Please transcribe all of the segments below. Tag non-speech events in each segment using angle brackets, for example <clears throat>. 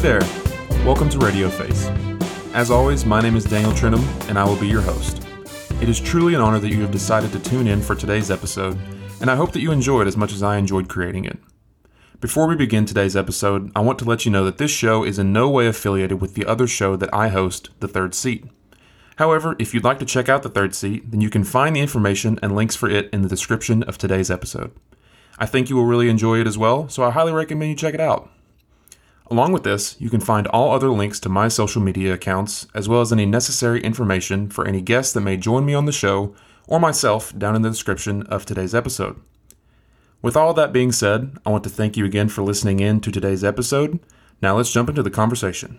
there, welcome to Radio Face. As always, my name is Daniel Trentham, and I will be your host. It is truly an honor that you have decided to tune in for today's episode, and I hope that you enjoy it as much as I enjoyed creating it. Before we begin today's episode, I want to let you know that this show is in no way affiliated with the other show that I host, The Third Seat. However, if you'd like to check out The Third Seat, then you can find the information and links for it in the description of today's episode. I think you will really enjoy it as well, so I highly recommend you check it out. Along with this, you can find all other links to my social media accounts, as well as any necessary information for any guests that may join me on the show or myself down in the description of today's episode. With all that being said, I want to thank you again for listening in to today's episode. Now let's jump into the conversation.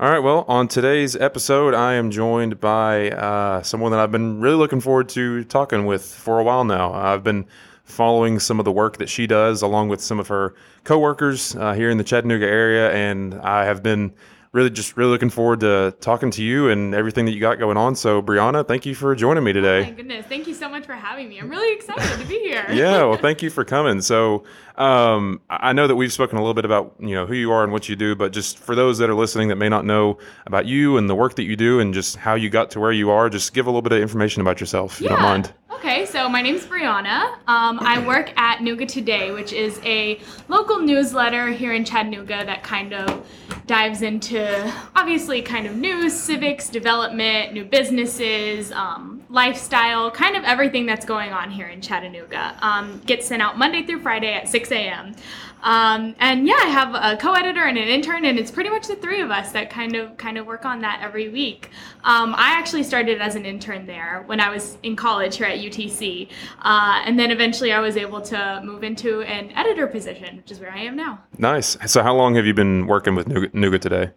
All right, well, on today's episode, I am joined by uh, someone that I've been really looking forward to talking with for a while now. I've been following some of the work that she does along with some of her coworkers uh, here in the Chattanooga area, and I have been really just really looking forward to talking to you and everything that you got going on. So, Brianna, thank you for joining me today. Oh my goodness, thank you so much for having me. I'm really excited to be here. <laughs> yeah, well, thank you <laughs> for coming. So, um, I know that we've spoken a little bit about you know who you are and what you do, but just for those that are listening that may not know about you and the work that you do and just how you got to where you are, just give a little bit of information about yourself, if yeah. you don't mind. Okay, so my name's Brianna. Um, I work at Nooga Today, which is a local newsletter here in Chattanooga that kind of dives into obviously kind of news, civics, development, new businesses, um, lifestyle, kind of everything that's going on here in Chattanooga. Um, gets sent out Monday through Friday at 6 a.m. Um, and yeah, I have a co-editor and an intern, and it's pretty much the three of us that kind of kind of work on that every week. Um, I actually started as an intern there when I was in college here at UTC, uh, and then eventually I was able to move into an editor position, which is where I am now. Nice. So, how long have you been working with Nooga today?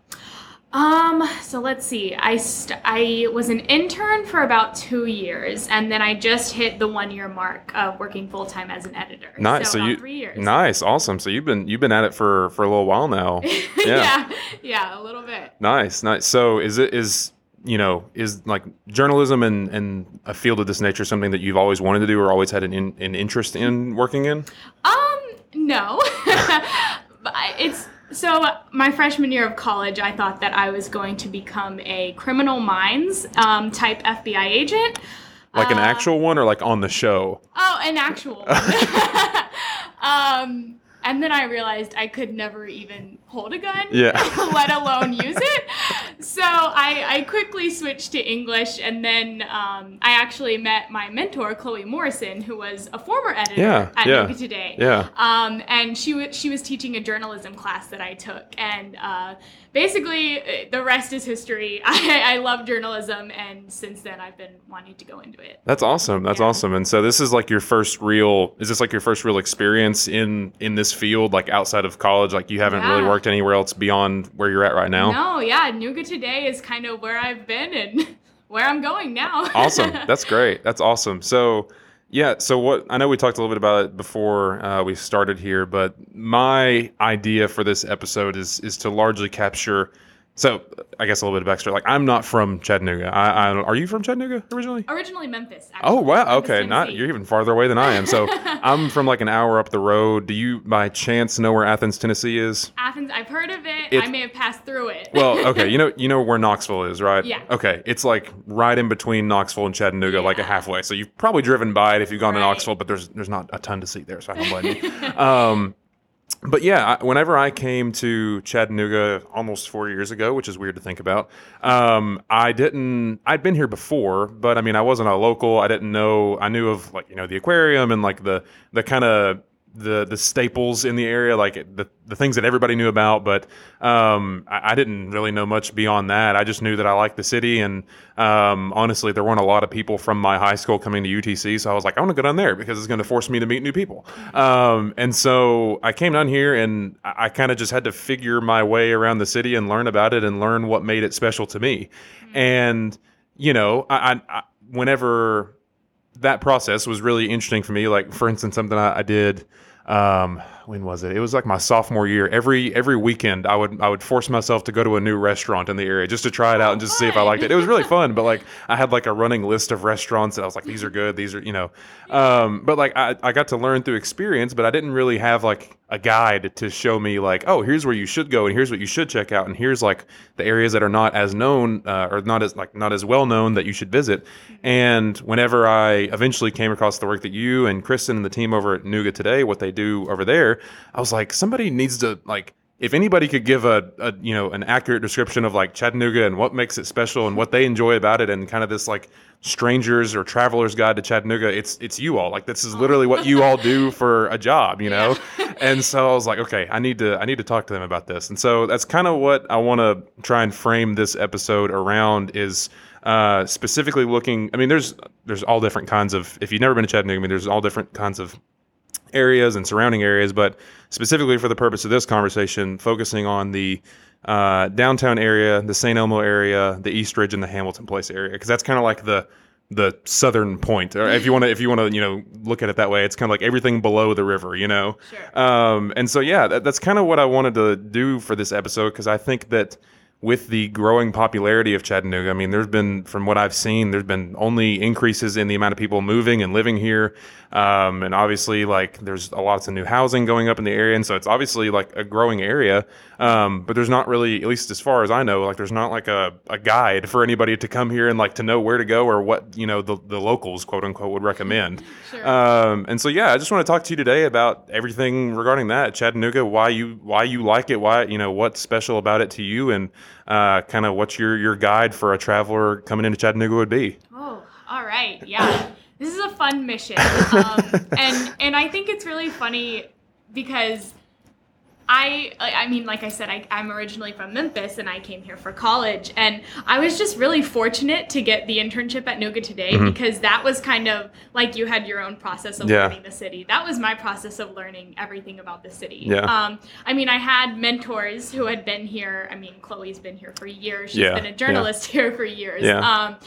Um, so let's see. I st- I was an intern for about two years, and then I just hit the one year mark of working full time as an editor. Nice. So, So, you three years. nice, awesome. So you've been you've been at it for for a little while now. <laughs> Yeah. yeah, yeah, a little bit. Nice, nice. So is it is you know is like journalism and and a field of this nature something that you've always wanted to do or always had an in, an interest in working in? Um, no. <laughs> It's so my freshman year of college, I thought that I was going to become a criminal minds um, type FBI agent. Like an Uh, actual one or like on the show? Oh, an actual one. <laughs> um, and then I realized I could never even hold a gun, Yeah. <laughs> let alone use it. So I, I quickly switched to English, and then um, I actually met my mentor, Chloe Morrison, who was a former editor Yeah, at yeah, Nooga Today. yeah. Um, and she was she was teaching a journalism class that I took, and uh, basically uh, the rest is history. <laughs> I, I love journalism, and since then I've been wanting to go into it. That's awesome. That's Yeah. awesome. And so this is like your first real is this like your first real experience in in this field like outside of college like you haven't really worked anywhere else beyond where you're at right now? No, yeah, Nooga today is kind of where I've been and <laughs> where I'm going now. awesome. <laughs> That's great. That's awesome. So, yeah. So, what I know we talked a little bit about it before uh, we started here, but my idea for this episode is is to largely capture. So, I guess a little bit of backstory. Like, I'm not from Chattanooga. I, I are you from Chattanooga originally? Originally Memphis. Actually. Oh wow. Okay. Not you're even farther away than I am. So, <laughs> I'm from like an hour up the road. Do you by chance know where Athens, Tennessee is? Athens. I've heard of it. I may have passed through it. Well, okay, you know <laughs> you know where Knoxville is, right? Yeah. Okay, it's like right in between Knoxville and Chattanooga, like a halfway. So you've probably driven by it if you've gone to Knoxville, but there's there's not a ton to see there, so I don't blame you. <laughs> um, but yeah, whenever I came to Chattanooga almost four years ago, which is weird to think about, um, I didn't. I'd been here before, but I mean, I wasn't a local. I didn't know. I knew of like you know the aquarium and like the the kind of the the staples in the area, like the the things that everybody knew about. But um, I, I didn't really know much beyond that. I just knew that I liked the city, and um, honestly, there weren't a lot of people from my high school coming to UTC, so I was like, I want to go down there because it's going to force me to meet new people. Um, and so I came down here, and I, I kind of just had to figure my way around the city and learn about it and learn what made it special to me. And you know, I, I whenever that process was really interesting for me. Like for instance, something I, I did. Um, when was it? It was like my sophomore year. Every every weekend, I would I would force myself to go to a new restaurant in the area just to try it out and just see if I liked it. It was really fun, but like I had like a running list of restaurants, and I was like, these are good, these are you know. Um, but like I I got to learn through experience, but I didn't really have like a guide to show me like, oh, here's where you should go, and here's what you should check out, and here's like the areas that are not as known uh, or not as like not as well known that you should visit. And whenever I eventually came across the work that you and Kristen and the team over at Nooga today, what they do over there, I was like, somebody needs to like if anybody could give a, a, you know an accurate description of like Chattanooga and what makes it special and what they enjoy about it and kind of this like strangers or travelers guide to Chattanooga, it's it's you all. Like this is literally what you all do <laughs> for a job, you know. and so I was like, okay, I need to I need to talk to them about this. And so that's kind of what I want to try and frame this episode around is uh, specifically looking. I mean, there's there's all different kinds of. If you've never been to Chattanooga, I mean, there's all different kinds of areas and surrounding areas, but specifically for the purpose of this conversation, focusing on the uh, downtown area, the St. Elmo area, the East Ridge, and the Hamilton Place area, because that's kind of like the the southern point. Or if you want to, if you want to, you know, look at it that way, it's kind of like everything below the river, you know. Sure. Um, and so yeah, that, that's kind of what I wanted to do for this episode because I think that with the growing popularity of Chattanooga, I mean, there's been, from what I've seen, there's been only increases in the amount of people moving and living here. Um, and obviously, like, there's a lots of new housing going up in the area. And so it's obviously like a growing area. Um, but there's not really, at least as far as I know, like, there's not like a, a guide for anybody to come here and like to know where to go or what, you know, the, the locals, quote unquote, would recommend. <laughs> Sure. Um, and so, yeah, I just want to talk to you today about everything regarding that Chattanooga, why you, why you like it, why, you know, what's special about it to you and, uh, kind of what your, your guide for a traveler coming into Chattanooga would be. Oh, all right. Yeah. this is a fun mission. <laughs> Um, and and I think it's really funny because I I mean like I said I, I'm originally from Memphis and I came here for college and I was just really fortunate to get the internship at Nooga today because that was kind of like you had your own process of Yeah. learning the city. That was my process of learning everything about the city. Yeah. Um, I mean I had mentors who had been here. I mean Chloe's been here for years. She's Yeah, been a yeah. journalist <laughs> here for years. Yeah. Um,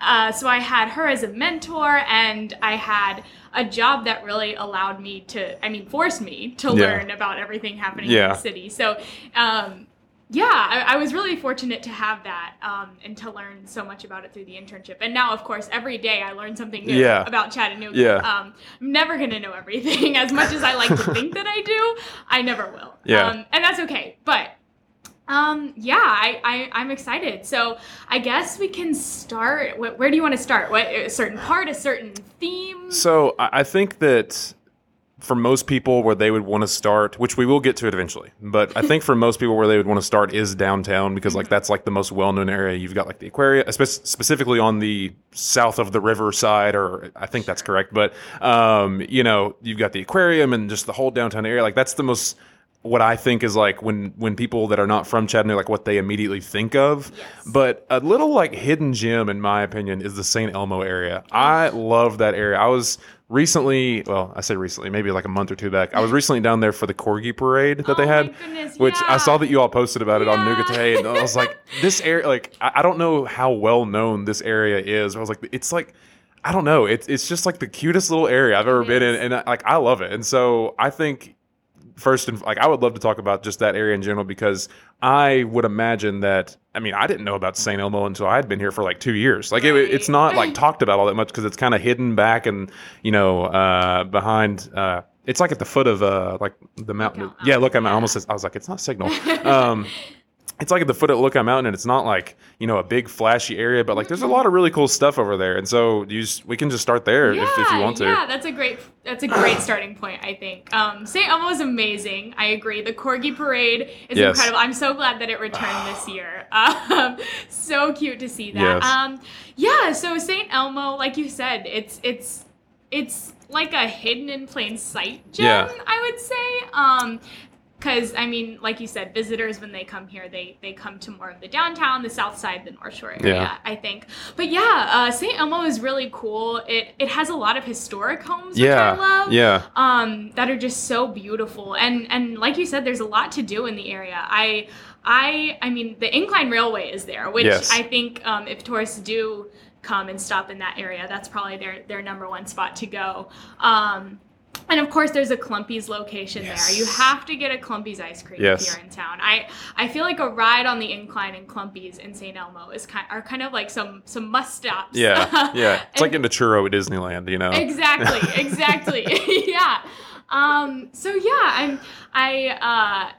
uh, so I had her as a mentor, and I had a job that really allowed me to, I mean, forced me to Yeah. learn about everything happening in the city. So, um, yeah, I, I was really fortunate to have that um, and to learn so much about it through the internship. And now, of course, every day I learn something new Yeah. about Chattanooga. Yeah. Um, I'm never going to know everything. <laughs> As much as I like to think that I do, I never will. Yeah. Um, and that's okay. But um, yeah, I, I, I'm excited. So I guess we can start. Where, where do you want to start? What a certain part, a certain theme? So I think that for most people, where they would want to start, which we will get to it eventually, but I think for most people, where they would want to start is downtown because like that's like the most well-known area. You've got like the aquarium, spe- specifically on the south of the river side, or I think that's correct. But um, you know, you've got the aquarium and just the whole downtown area. Like that's the most what I think is like when when people that are not from Chattanooga, like what they immediately think of. Yes. But a little like hidden gem, in my opinion, is the St. Elmo area. I love that area. I was recently, well, I say recently, maybe like a month or two back. I was <laughs> recently down there for the corgi parade that Oh they had, goodness, which I saw that you all posted about it on Yeah. Nougat and I was like, <laughs> this area, like I, I don't know how well known this area is. I was like, it's like. I don't know. It's it's just like the cutest little area I've ever been in, and I, like I love it. And so I think first and like I would love to talk about just that area in general because I would imagine that I mean I didn't know about St. Elmo until I had been here for like two years. Like it, it's not like talked about all that much because it's kind of hidden back and you know uh, behind. Uh, it's like at the foot of uh, like the mountain. Lookout yeah, look, I Mountain, almost I was like it's not signal. Um, it's like at the foot of Lookout Mountain, and it's not like you know a big flashy area, but like there's a lot of really cool stuff over there. And so you just, we can just start there if, if you want to. Yeah, that's a great that's a great starting point, I think. Um, St. Elmo is amazing. I agree. The Corgi Parade is Yes. incredible. I'm so glad that it returned this year. <laughs> Um, so cute to see that. Yes. Um, yeah, so St. Elmo, like you said, it's it's it's like a hidden in plain sight gem, Yeah. I would say. Um, because I mean, like you said, visitors when they come here, they they come to more of the downtown, the south side, the North Shore area. Yeah. I think. But yeah, uh, St. Elmo is really cool. It it has a lot of historic homes, Yeah, which I love. yeah. Um, that are just so beautiful, and and like you said, there's a lot to do in the area. I I I mean, the Incline Railway is there, which Yes. I think um, if tourists do come and stop in that area, that's probably their their number one spot to go. Um, and of course, there's a Clumpies location Yes. there. You have to get a Clumpies ice cream Yes. here in town. I I feel like a ride on the incline in Clumpies in St. Elmo is kind are kind of like some some must stops. Yeah, <laughs> yeah. It's like a churro at Disneyland, you know. exactly <laughs> exactly <laughs> yeah um so yeah i'm i uh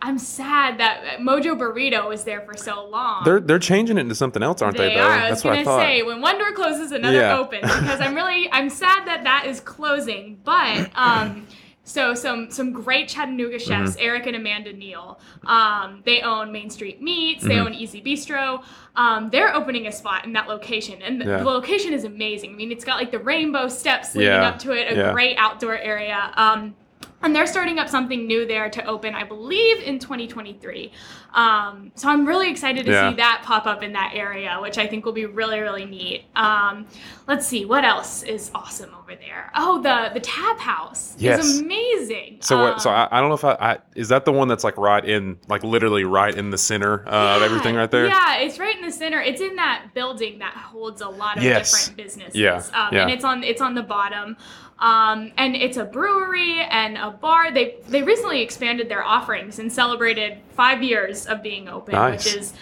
i'm sad that mojo burrito was there for so long They're they're changing it into something else, aren't they? they though? I That's was what gonna I say when one door closes, another Yeah. opens because I'm really I'm sad that that is closing. But <coughs> um, so some some great Chattanooga chefs, Mm-hmm. Erik and Amanda Niel. Um, they own Main Street Meats. They Mhm. own Easy Bistro. Um, they're opening a spot in that location, and the, Yeah. the location is amazing. I mean, it's got like the rainbow steps leading Yeah. up to it, a Yeah. great outdoor area. Um, and they're starting up something new there to open, I believe, in 2023. Um, so I'm really excited to Yeah. see that pop up in that area, which I think will be really, really neat. Um, let's see, what else is awesome over there? Oh, the the Tap House Yes. is amazing. So what? So Um, I, I don't know if I, I is that the one that's like right in like literally right in the center uh, of everything right there. Yeah, it's right in the center. It's in that building that holds a lot of Yes. different businesses. Yeah, Um, yeah. And it's on it's on the bottom. Um, and it's a brewery and a bar. They they recently expanded their offerings and celebrated five years of being open, Nice. which is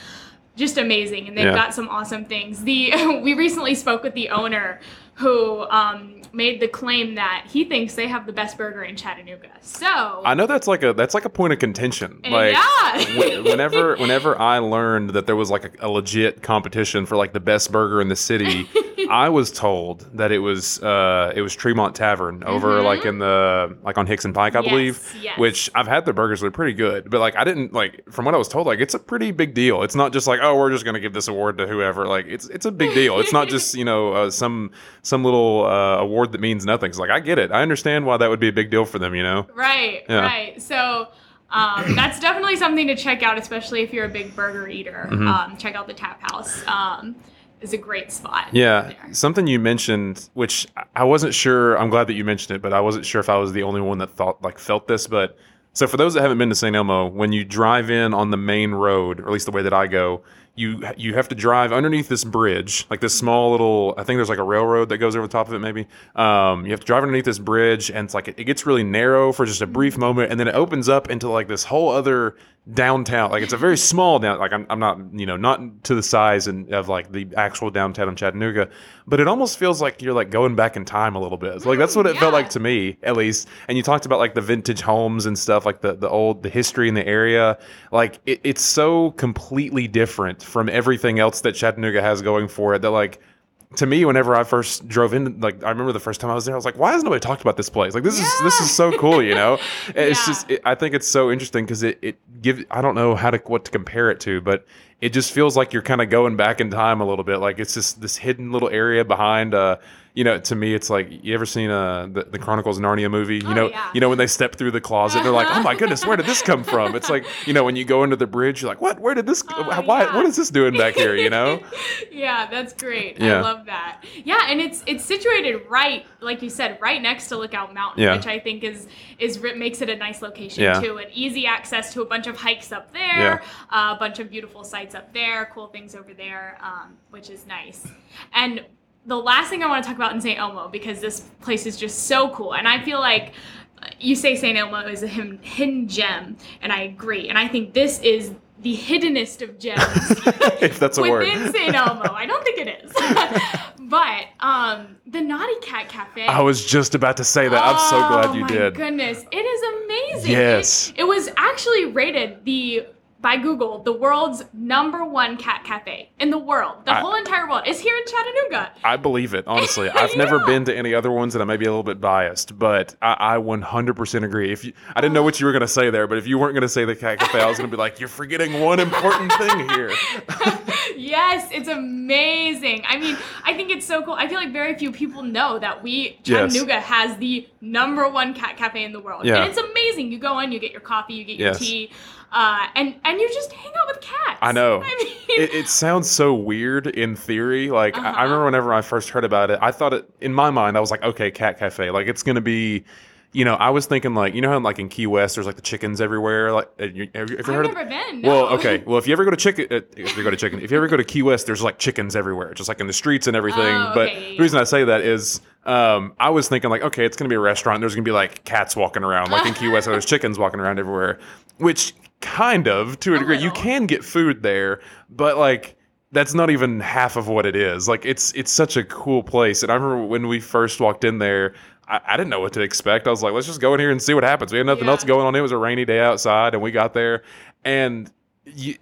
just amazing. And they've Yeah. got some awesome things. The <laughs> we recently spoke with the owner who um, made the claim that he thinks they have the best burger in Chattanooga. So I know that's like a that's like a point of contention. Like Yeah. whenever whenever I learned that there was like a, a legit competition for like the best burger in the city, <laughs> <laughs> I was told that it was uh it was Tremont Tavern over like in the like on Hixson Pike, I Yes, believe. yes. Which I've had their burgers; they're pretty good. But like I didn't like from what I was told, like it's a pretty big deal. It's not just like oh we're just gonna give this award to whoever. Like it's it's a big deal. It's not just <laughs> you know uh, some some little uh, award that means nothing. It's like I get it. I understand why that would be a big deal for them. You know. Right, Yeah. right. So um, that's definitely something to check out, especially if you're a big burger eater. Mm-hmm. Um, check out the Tap House. Um, is a great spot. Yeah, there. something you mentioned, which I- wasn't sure. I'm glad that you mentioned it, but I wasn't sure if I was the only one that thought like felt this. But so for those that haven't been to St. Elmo, when you drive in on the main road, or at least the way that I go, you you have to drive underneath this bridge, like this small little. I think there's like a railroad that goes over the top of it. Maybe um, you have to drive underneath this bridge, and it's like it, it gets really narrow for just a brief moment, and then it opens up into like this whole other downtown. Like it's a very small down. Like I'm, I'm not you know not to the size and of like the actual downtown of Chattanooga, but it almost feels like you're like going back in time a little bit. Like that's what it felt like to me at least. And you talked about like the vintage homes and stuff, like the the old the history in the area. Like it, it's so completely different from everything else that Chattanooga has going for it. That like to me, whenever I first drove in, like I remember the first time I was there, I was like, "Why has nobody talked about this place? Like this is this is so cool, you know." <laughs> It's just, it, I think it's so interesting because it it gives. I don't know how to what to compare it to, but it just feels like you're kind of going back in time a little bit. Like it's just this hidden little area behind. uh you know, to me, it's like you ever seen uh, the, the Chronicles of Narnia movie? You Oh, know, yeah. you know when they step through the closet, they're like, "Oh my goodness, where did this come from?" It's like you know when you go into the bridge, you're like, "What? Where did this? Oh, why? yeah. What is this doing back here?" You know? <laughs> yeah, that's great. Yeah. I love that. Yeah, and it's it's situated right, like you said, right next to Lookout Mountain, Yeah. which I think is is makes it a nice location too, and easy access to a bunch of hikes up there, uh, a bunch of beautiful sites up there, cool things over there, um, which is nice. And the last thing I want to talk about in St. Elmo because this place is just so cool, and I feel like uh, you say St. Elmo is a hidden, gem, and I agree, and I think this is the hiddenest of gems <laughs> if that's a word. within St. Elmo. I don't think it is. <laughs> but um, the Naughty Cat Cafe. I was just about to say that. I'm so glad you Oh, did. My goodness, it is amazing. Yes. It, it was actually rated the by Google the world's number one cat cafe in the world. The I- whole entire world is here in Chattanooga. I believe it, honestly. <laughs> I've never been to any other ones, and I may be a little bit biased, but I, I 100% agree. If you, I didn't know what you were going to say there, but if you weren't going to say the Cat Cafe, I was going to be like, you're forgetting one important thing here. <laughs> yes, it's amazing. I mean, I think it's so cool. I feel like very few people know that we Yes. Chattanooga has the number one cat cafe in the world, Yeah. and it's amazing. You go in, you get your coffee, you get your Yes. tea, uh, and and you just hang out with cats. I know. <laughs> I mean, It, it sounds so weird in theory. Like, I- I Uh-huh. remember whenever I first heard about it, I thought it, in my mind, I was like, okay, Cat Cafe. Like, it's going to be. you know, I was thinking like, you know how like in Key West, there's like the chickens everywhere. Like, uh, you, have you ever I've heard? never of, been. Well, okay. Well, if you ever go to chicken, uh, if you go to chicken, if you ever go to Key West, there's like chickens everywhere, just like in the streets and everything. Oh, but okay, yeah, the reason I say that is, um, I was thinking like, okay, it's gonna be a restaurant. And there's gonna be like cats walking around, like in Key West, there's chickens walking around everywhere, which kind of to a, A degree, you can get food there, but like that's not even half of what it is. Like it's it's such a cool place. And I remember when we first walked in there, I, I didn't know what to expect. I was like, let's just go in here and see what happens. We had nothing Yeah. else going on. It was a rainy day outside, and we got there, and you.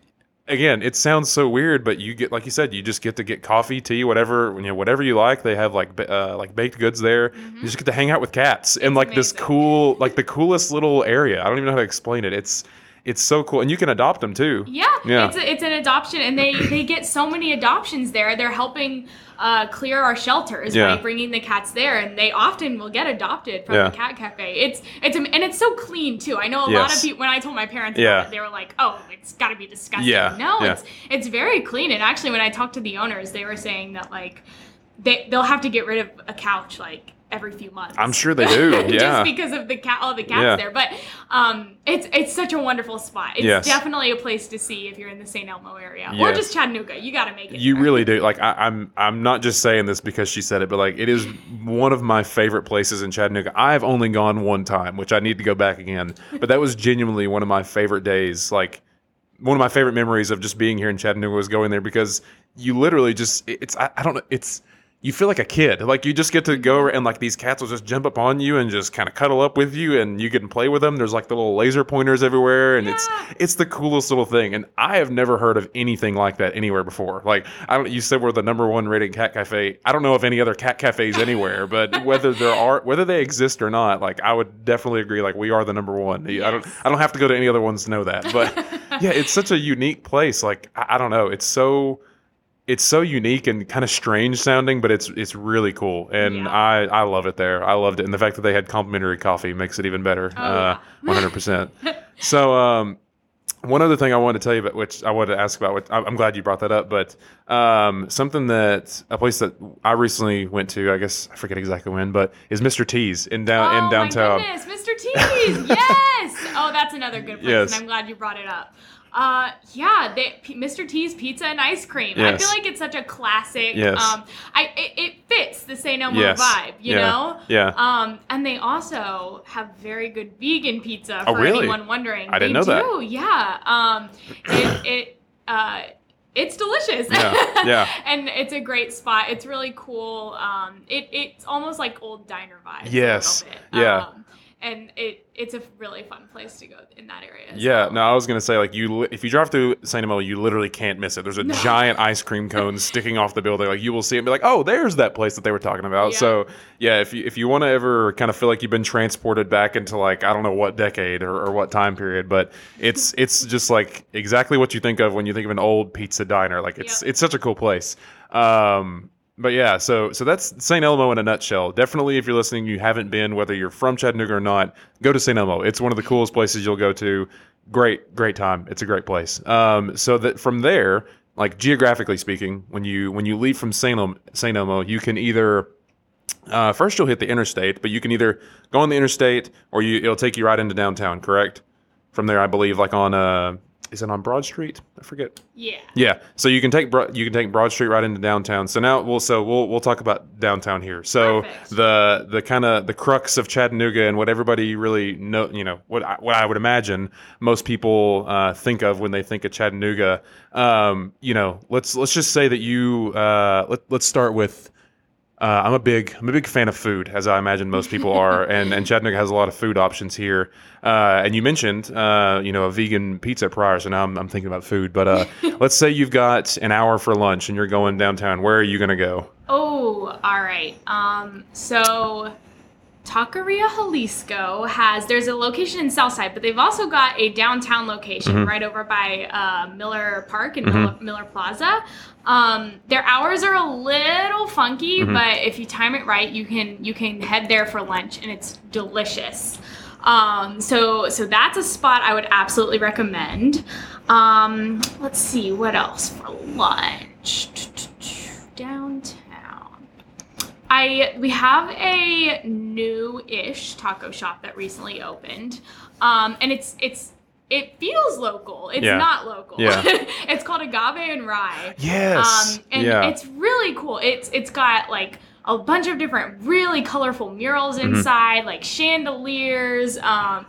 Again, it sounds so weird, but you get like you said, you just get to get coffee, tea, whatever you know, whatever you like. They have like uh, like baked goods there. You just get to hang out with cats and like this Mm-hmm. cool, like the coolest little area. I don't even know how to explain it. It's it's so cool, and you can adopt them too. Yeah, Yeah. it's a, it's an adoption, and they they get so many adoptions there. They're helping uh, clear our shelters Yeah. by bringing the cats there, and they often will get adopted from Yeah. the cat cafe. It's it's and it's so clean too. I know a lot of people. When I told my parents Yeah. about it, they were like, "Oh, it's got to be disgusting." Yeah, No, yeah. it's it's very clean. And actually, when I talked to the owners, they were saying that like they they'll have to get rid of a couch like every few months. I'm sure they do. <laughs> Yeah. just because of the cat, all the cats Yeah. there. But um, it's it's such a wonderful spot. It's Yes. definitely a place to see if you're in the St. Elmo area or just Chattanooga. You got to make it. You there. really do. Like I, I'm I'm not just saying this because she said it, but like it is one of my favorite places in Chattanooga. I've only gone one time, which I need to go back again. But that was genuinely one of my favorite days. Like one of my favorite memories of just being here in Chattanooga was going there because you literally just it's I, I don't know it's you feel like a kid. Like you just get to go mm-hmm. and like these cats will just jump up on you and just kind of cuddle up with you and you can play with them. There's like the little laser pointers everywhere and it's Yeah. it's the coolest little thing. And I have never heard of anything like that anywhere before. Like I don't you said we're the number one rated cat cafe. I don't know of any other cat cafes anywhere, but <laughs> whether there are whether they exist or not, like I would definitely agree like we are the number one. I don't I don't have to go to any other ones to know that. But <laughs> yeah, it's such a unique place. Like I, I don't know. It's so it's so unique and kind of strange sounding, but it's it's really cool, and Yeah. I I love it there. I loved it, and the fact that they had complimentary coffee makes it even better. Oh, uh, <laughs> One hundred percent. So um, one other thing I wanted to tell you about, which I wanted to ask about, which I'm I'm glad you brought that up, but um, something that a place that I recently went to, I guess I forget exactly when, but is Mr. T's in down oh, in downtown. My goodness, Mr. T's. <laughs> yes. Oh, that's another good place, Yes. and I'm glad you brought it up. Uh, yeah, they, P- Mr. T's Pizza and Ice Cream. I feel like it's such a classic. Yes. Um, I it, it fits the St. Elmo Yes. vibe, you Yeah. know. Yeah. Um, and they also have very good vegan pizza Oh, for really? anyone wondering. I didn't they know that. do, Yeah. Um, it it uh. It's delicious. Yeah, yeah. <laughs> and it's a great spot. It's really cool. Um, it, it's almost like old diner vibes. Yes, yeah. Um, and it it's a really fun place to go in that area. Yeah, well. no, I was gonna say like you, li- if you drive through St. Elmo, you literally can't miss it. There's a giant ice cream cone <laughs> sticking off the building. Like you will see it and be like, oh, there's that place that they were talking about. Yeah. So yeah, if you if you want to ever kind of feel like you've been transported back into like I don't know what decade or, or what time period, but it's <laughs> it's just like exactly what you think of when you think of an old pizza diner. Like it's Yep. it's such a cool place. Um, but yeah, so so that's St. Elmo in a nutshell. Definitely, if you're listening, you haven't been, whether you're from Chattanooga or not, go to St. Elmo. It's one of the coolest places you'll go to. Great, great time. It's a great place. Um, so that from there, like geographically speaking, when you when you leave from St. Elmo, St. Elmo, you can either uh, first you'll hit the interstate, but you can either go on the interstate or you it'll take you right into downtown. Correct? From there, I believe, like on uh, is it on Broad Street? I forget. Yeah. Yeah, so you can take Bro- you can take Broad Street right into downtown. So now we'll so we'll we'll talk about downtown here. So Perfect. the the kind of the crux of Chattanooga and what everybody really know, you know, what I, what I would imagine most people uh, think of when they think of Chattanooga. Um, you know, let's let's just say that you uh, let let's start with. Uh, I'm a big I'm a big fan of food, as I imagine most people <laughs> are, and and Chattanooga has a lot of food options here. Uh, and you mentioned uh, you know a vegan pizza prior, so now I'm, I'm thinking about food. But uh, <laughs> let's say you've got an hour for lunch and you're going downtown. Where are you going to go? Oh, all right. Um, so Taqueria Jalisco has there's a location in Southside, but they've also got a downtown location Mm-hmm. right over by uh, Miller Park and Miller, Miller Plaza. Um, their hours are a little funky, Mm-hmm. but if you time it right, you can you can head there for lunch, and it's delicious. Um, so so that's a spot I would absolutely recommend. Um, let's see what else for lunch downtown. I we have a new-ish taco shop that recently opened, um, and it's it's it feels local. It's Yeah. not local. Yeah. <laughs> it's called Agave and Rye. Yes. Um, and yeah. it's really cool. It's it's got like a bunch of different really colorful murals Mm-hmm. inside, like chandeliers, um,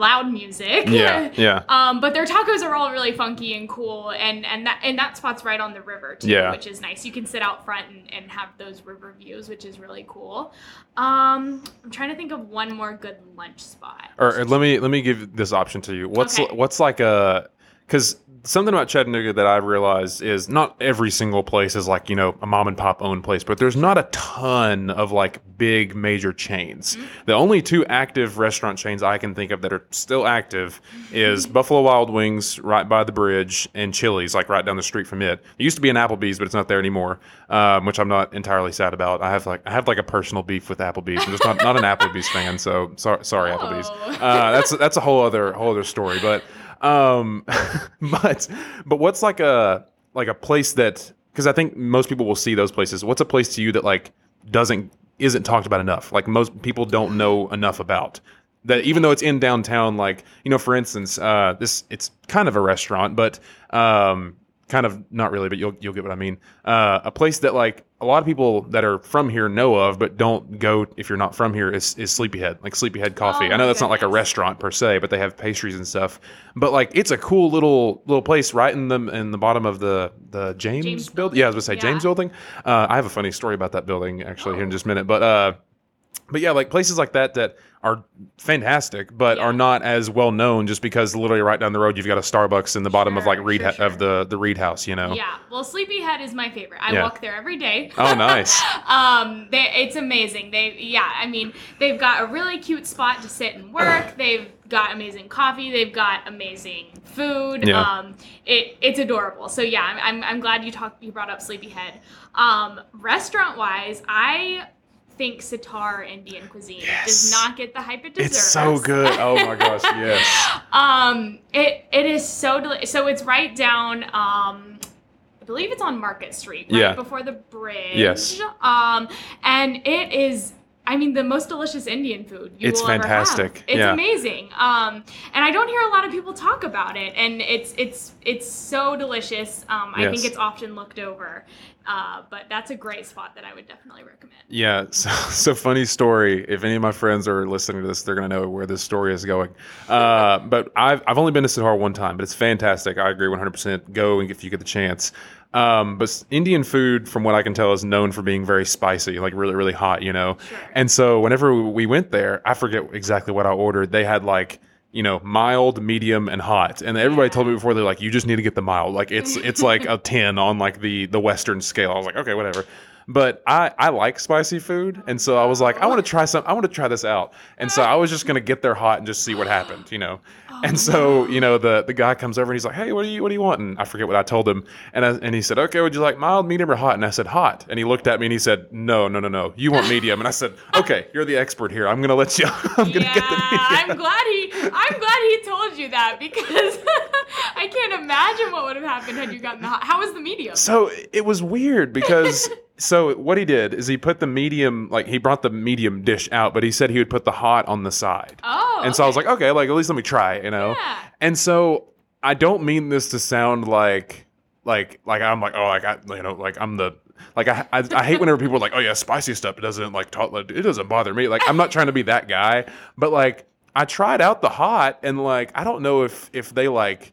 loud music. yeah. <laughs> Yeah. Um, but their tacos are all really funky and cool, and and that and that spot's right on the river too, Yeah. which is nice. You can sit out front and, and have those river views, which is really cool. Um, I'm trying to think of one more good lunch spot. Or, or let me let me give this option to you. What's Okay. what's like a because something about Chattanooga that I've realized is not every single place is like you know a mom and pop owned place, but there's not a ton of like big major chains. Mm-hmm. The only two active restaurant chains I can think of that are still active is Buffalo Wild Wings right by the bridge and Chili's like right down the street from it. It used to be an Applebee's, but it's not there anymore, um, which I'm not entirely sad about. I have like I have like a personal beef with Applebee's. I'm just not, not an <laughs> Applebee's fan, so sorry, sorry Applebee's. Oh. Uh, that's that's a whole other whole other story. But um, <laughs> but but what's like a like a place that because I think most people will see those places. What's a place to you that like doesn't isn't talked about enough? Like most people don't know enough about that. Even though it's in downtown, like you know, for instance, uh, this it's kind of a restaurant, but um, kind of not really, but you'll you'll get what I mean. Uh, a place that like a lot of people that are from here know of, but don't go if you're not from here is, is Sleepyhead, like Sleepyhead Coffee. Oh I know that's not like a restaurant per se, but they have pastries and stuff. But like it's a cool little little place right in the in the bottom of the the James, James building. Yeah, I was gonna say Yeah. James building. Uh, I have a funny story about that building actually here in just a minute, but uh, but yeah, like places like that that are fantastic, but Yeah. are not as well known just because literally right down the road you've got a Starbucks in the bottom of like Read sure, ha- of the the Read House, you know. Yeah, well, Sleepyhead is my favorite. I Yeah. walk there every day. Oh, nice. <laughs> um, they, it's amazing. They, yeah, I mean, they've got a really cute spot to sit and work. <sighs> They've got amazing coffee. They've got amazing food. Yeah. Um, it, it's adorable. So yeah, I'm, I'm, I'm glad you talked, you brought up Sleepyhead. Um, restaurant wise, I think Sitar Indian cuisine Yes. does not get the hype it deserves. It's so good. Oh my gosh, <laughs> yes. Um, it it is so deli- so it's right down. Um, I believe it's on Market Street, right Yeah. before the bridge. Yes. Um, and it is. I mean, the most delicious Indian food you It's will ever have. fantastic. It's Yeah. amazing. Um, and I don't hear a lot of people talk about it, and it's it's it's so delicious. Um, I think it's often looked over, uh, but that's a great spot that I would definitely recommend. Yeah, <laughs> so, so funny story. If any of my friends are listening to this, they're gonna know where this story is going. Uh, but I've I've only been to Sitar one time, but it's fantastic. I agree 100. percent Go and if you get the chance. Um, but Indian food, from what I can tell, is known for being very spicy, like really really hot. You know, Sure. and so whenever we went there, I forget exactly what I ordered. They had like. You know, mild, medium, and hot, and everybody told me before they're like, "You just need to get the mild." Like it's it's like a <laughs> ten on like the the Western scale. I was like, okay, whatever. But I, I like spicy food, and so I was like, I want to try some. I want to try this out, and so I was just gonna get there hot and just see what happened, you know. and so you know the the guy comes over and he's like, Hey, what do you what do you want? And I forget what I told him, and I, and he said, Okay, would you like mild, medium, or hot? And I said hot, and he looked at me and he said, No, no, no, no, you want medium. And I said, Okay, you're the expert here. I'm gonna let you. <laughs> I'm gonna yeah, get the medium. I'm glad he. I'm glad he told you that because <laughs> I can't imagine what would have happened had you gotten the hot. How was the medium? So it was weird because <laughs> so what he did is he put the medium like he brought the medium dish out, but he said he would put the hot on the side. Oh, and so I was like, okay, like at least let me try, you know. Yeah. And so I don't mean this to sound like like like I'm like oh like I you know like I'm the like I, I, I hate whenever people are like oh yeah spicy stuff it doesn't like talk, it doesn't bother me like I'm not trying to be that guy but like I tried out the hot and like I don't know if if they like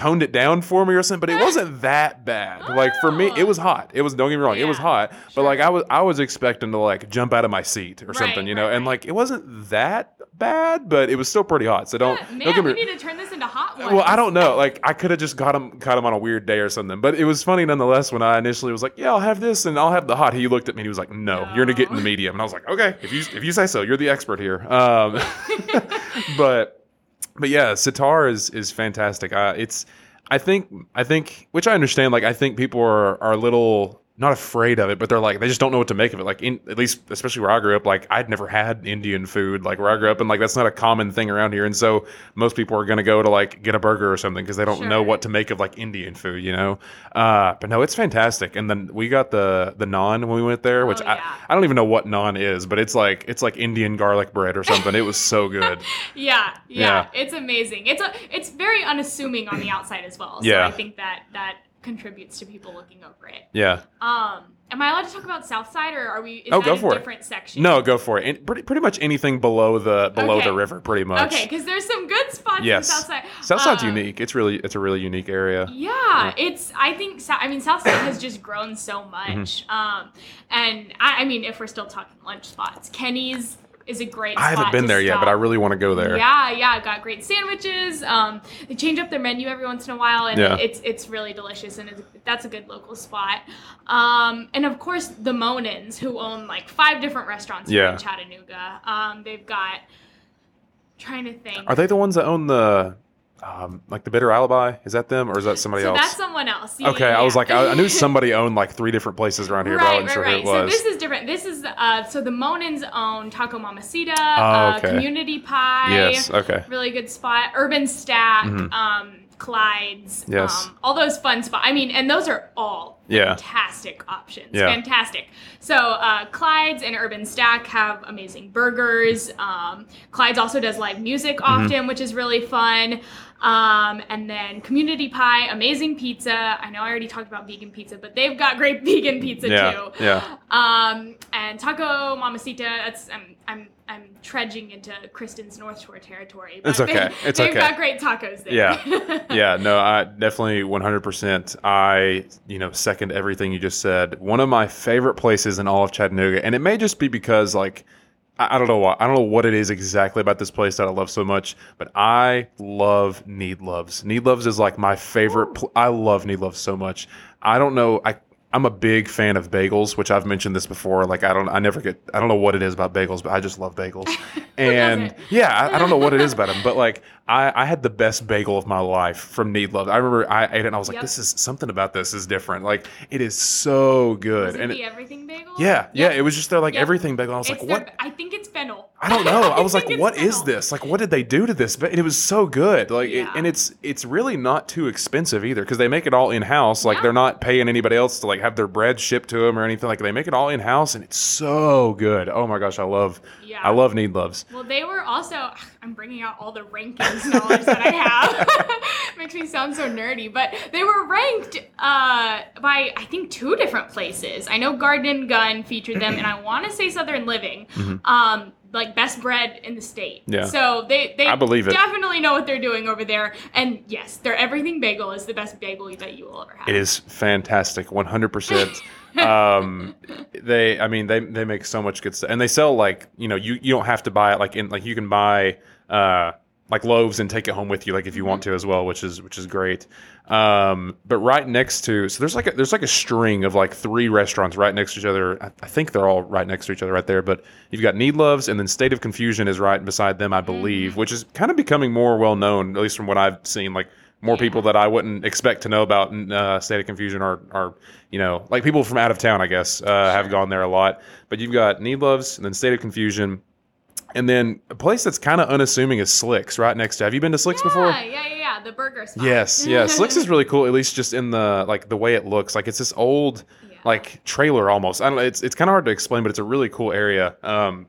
toned it down for me or something, but it wasn't <laughs> that bad. Like for me, it was hot. It was don't get me wrong, it was Yeah, hot. But sure. like I was I was expecting to like jump out of my seat or Right, something, you know, right, and like it wasn't that bad, but it was still pretty hot. So don't, Yeah, don't get me we need to turn this into hot ones. well, I don't know. Like I could have just got him caught him on a weird day or something. But it was funny nonetheless when I initially was like, "Yeah, I'll have this and I'll have the hot." He looked at me and he was like, "No, you're gonna get in the medium." And I was like, "Okay, if you if you say so, you're the expert here." Um, <laughs> <laughs> but but yeah, sitar is is fantastic. Uh, it's I think I think which I understand. Like I think people are are a little not afraid of it, but they're like they just don't know what to make of it. Like in, at least especially where I grew up, like I'd never had Indian food like where I grew up, and like that's not a common thing around here. And so most people are gonna go to like get a burger or something because they don't know what to make of like Indian food, you know. Uh, but no, it's fantastic. And then we got the the naan when we went there, which Oh, yeah. I I don't even know what naan is, but it's like it's like Indian garlic bread or something. it was so good. <laughs> Yeah, yeah, Yeah. it's amazing. It's a, it's very unassuming on the outside as well. So Yeah. I think that that contributes to people looking over it. Yeah. Um, am I allowed to talk about Southside, or are we? Oh, go a for it. different section? No, go for it. And pretty pretty much anything below the below Okay. the river, pretty much. Okay, because there's some good spots Yes. in Southside. Southside's Um, unique. It's really it's a really unique area. Yeah, it's. I think. I mean, Southside has just grown so Mm-hmm. much. Um, and I, I mean, if we're still talking lunch spots, Kenny's is a great. I haven't been there yet, but I really want to go there. Yeah, yeah, got great sandwiches. Um, they change up their menu every once in a while, and Yeah. it's it's really delicious, and it's, that's a good local spot. Um, and of course, the Monens, who own like five different restaurants here Yeah. in Chattanooga. Um, they've got. Trying to think. Are they the ones that own the um, like the bitter alibi? Is that them or is that somebody so else? that's someone else. Yeah, okay, I was like, I, I knew <laughs> somebody owned like three different places around here, but I Right, wasn't right, sure right. who it was. So this is different. This is uh, so the Monens own Taco Mamacita, Oh, uh. Community Pie. yes, okay. really good spot. Urban Stack, Mhm. um, Clyde's, Yes. um, all those fun spots. I mean, and those are all Yeah. fantastic options. Yeah. Fantastic. So uh, Clyde's and Urban Stack have amazing burgers. Um, Clyde's also does live music Mm-hmm. often, which is really fun. Um, and then Community Pie, amazing pizza. I know I already talked about vegan pizza, but they've got great <laughs> vegan pizza Yeah, too. yeah. Um, and Taco Mamacita, that's I'm I'm I'm trudging into Kristen's North Shore territory. But It's okay. They, <laughs> It's they've okay. got great tacos there. Yeah. <laughs> yeah, no, I definitely 100%. I, you know, second everything you just said. One of my favorite places in all of Chattanooga, and it may just be because, like, I, I don't know what I don't know what it is exactly about this place that I love so much, but I love Niedlov's. Need Loves is like my favorite. Pl- I love Niedlov's so much. I don't know. I I'm a big fan of bagels, which I've mentioned this before. Like I don't, I never get, I don't know what it is about bagels, but I just love bagels. <laughs> and yeah, I, I don't know what it is about them, but like I, I had the best bagel of my life from Niedlov. I remember I ate it and I was like, Yep. this is something about this is different. Like it is so good. And the it- everything bagel? yeah, yeah, Yep. it was just their like Yep. everything bagel. I was It's like, their- what? I think it's fennel. I don't know. I was like, what is this? Like, what did they do to this? But it was so good. Like, it, and it's it's really not too expensive either because they make it all in house. Like, Yeah. they're not paying anybody else to like have their bread shipped to them or anything. Like, they make it all in house, and it's so good. Oh my gosh, I love. Yeah. I love Niedlov's. Well, they were also. I'm bringing out all the rankings knowledge that I have. <laughs> Makes me sound so nerdy, but they were ranked uh, by I think two different places. I know Garden and Gun featured them, and I want to say Southern Living. Um, like best bread in the state. Mm-hmm. Yeah. So they they I believe it. definitely know what they're doing over there. And yes, their everything bagel is the best bagel that you will ever have. It is fantastic, one hundred percent. <laughs> Um, they, I mean, they they make so much good stuff, and they sell like you know you you don't have to buy it like in like you can buy uh like loaves and take it home with you like if you want to as well, which is which is great. Um, but right next to so there's like a, there's like a string of like three restaurants right next to each other. I, I think they're all right next to each other right there. But you've got Niedlov's and then State of Confusion is right beside them, I believe, which is kind of becoming more well known, at least from what I've seen. Like more Yeah. people that I wouldn't expect to know about uh, State of Confusion are, are, you know, like people from out of town, I guess, uh, have gone there a lot. But you've got Niedlov's and then State of Confusion. And then a place that's kind of unassuming is Slicks right next to. Have you been to Slicks before? Yeah, yeah, yeah. The burger spot. Yes, yeah. Slicks is <laughs> really cool, at least just in the like the way it looks. Like it's this old Yeah. like trailer almost. I don't know. It's it's kind of hard to explain, but it's a really cool area. Um,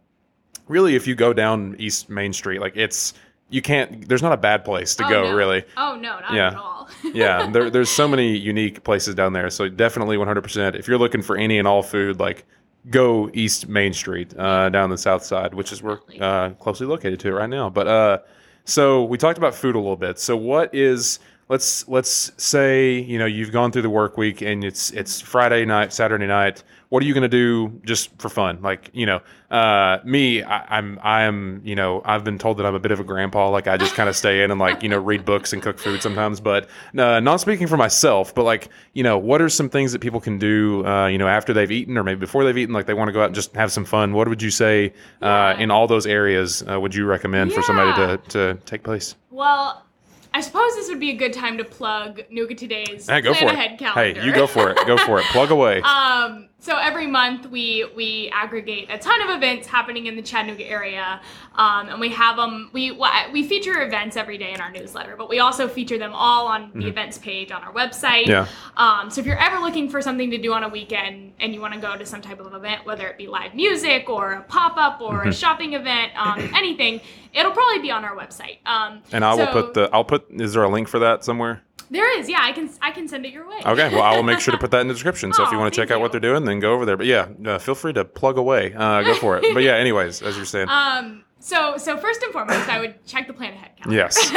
really, if you go down East Main Street, like it's you can't. There's not a bad place to Oh, go, no. really. Oh no, not Yeah. at all. <laughs> yeah, there, there's so many unique places down there. So definitely 100%. If you're looking for any and all food, like go East Main Street uh, down the south side, which is where Definitely. uh, closely located to it right now. But uh, so we talked about food a little bit. So what is let's let's say you know you've gone through the work week and it's it's Friday night, Saturday night. What are you going to do just for fun? Like you know, uh, me, I, I'm I'm you know I've been told that I'm a bit of a grandpa. Like I just kind of stay in and like you know read books and cook food sometimes. But uh, not speaking for myself, but like you know, what are some things that people can do? Uh, you know, after they've eaten or maybe before they've eaten, like they want to go out and just have some fun. What would you say uh, Yeah. in all those areas? Uh, would you recommend for somebody to to take place? Well, I suppose this would be a good time to plug Nooga Today's Hey, go plan ahead calendar. Hey, you go for it. Go for it. Plug away. <laughs> Um, so every month we we aggregate a ton of events happening in the Chattanooga area, um, and we have them. We we feature events every day in our newsletter, but we also feature them all on the events page on our website. Mm-hmm. Yeah. Um, so if you're ever looking for something to do on a weekend and you want to go to some type of event, whether it be live music or a pop up or Mm-hmm. a shopping event, um, <clears throat> anything, it'll probably be on our website. Um, and I will put the. I'll put. Is there a link for that somewhere? There is, yeah. I can I can send it your way. Okay. Well, I will make sure to <laughs> put that in the description. So if you want to check out what they're doing, then go over there. But yeah, uh, feel free to plug away. Uh, go for it. But yeah. <laughs> Anyways, as you're saying. Um, so so first and foremost, I would check the plan ahead calendar. yes.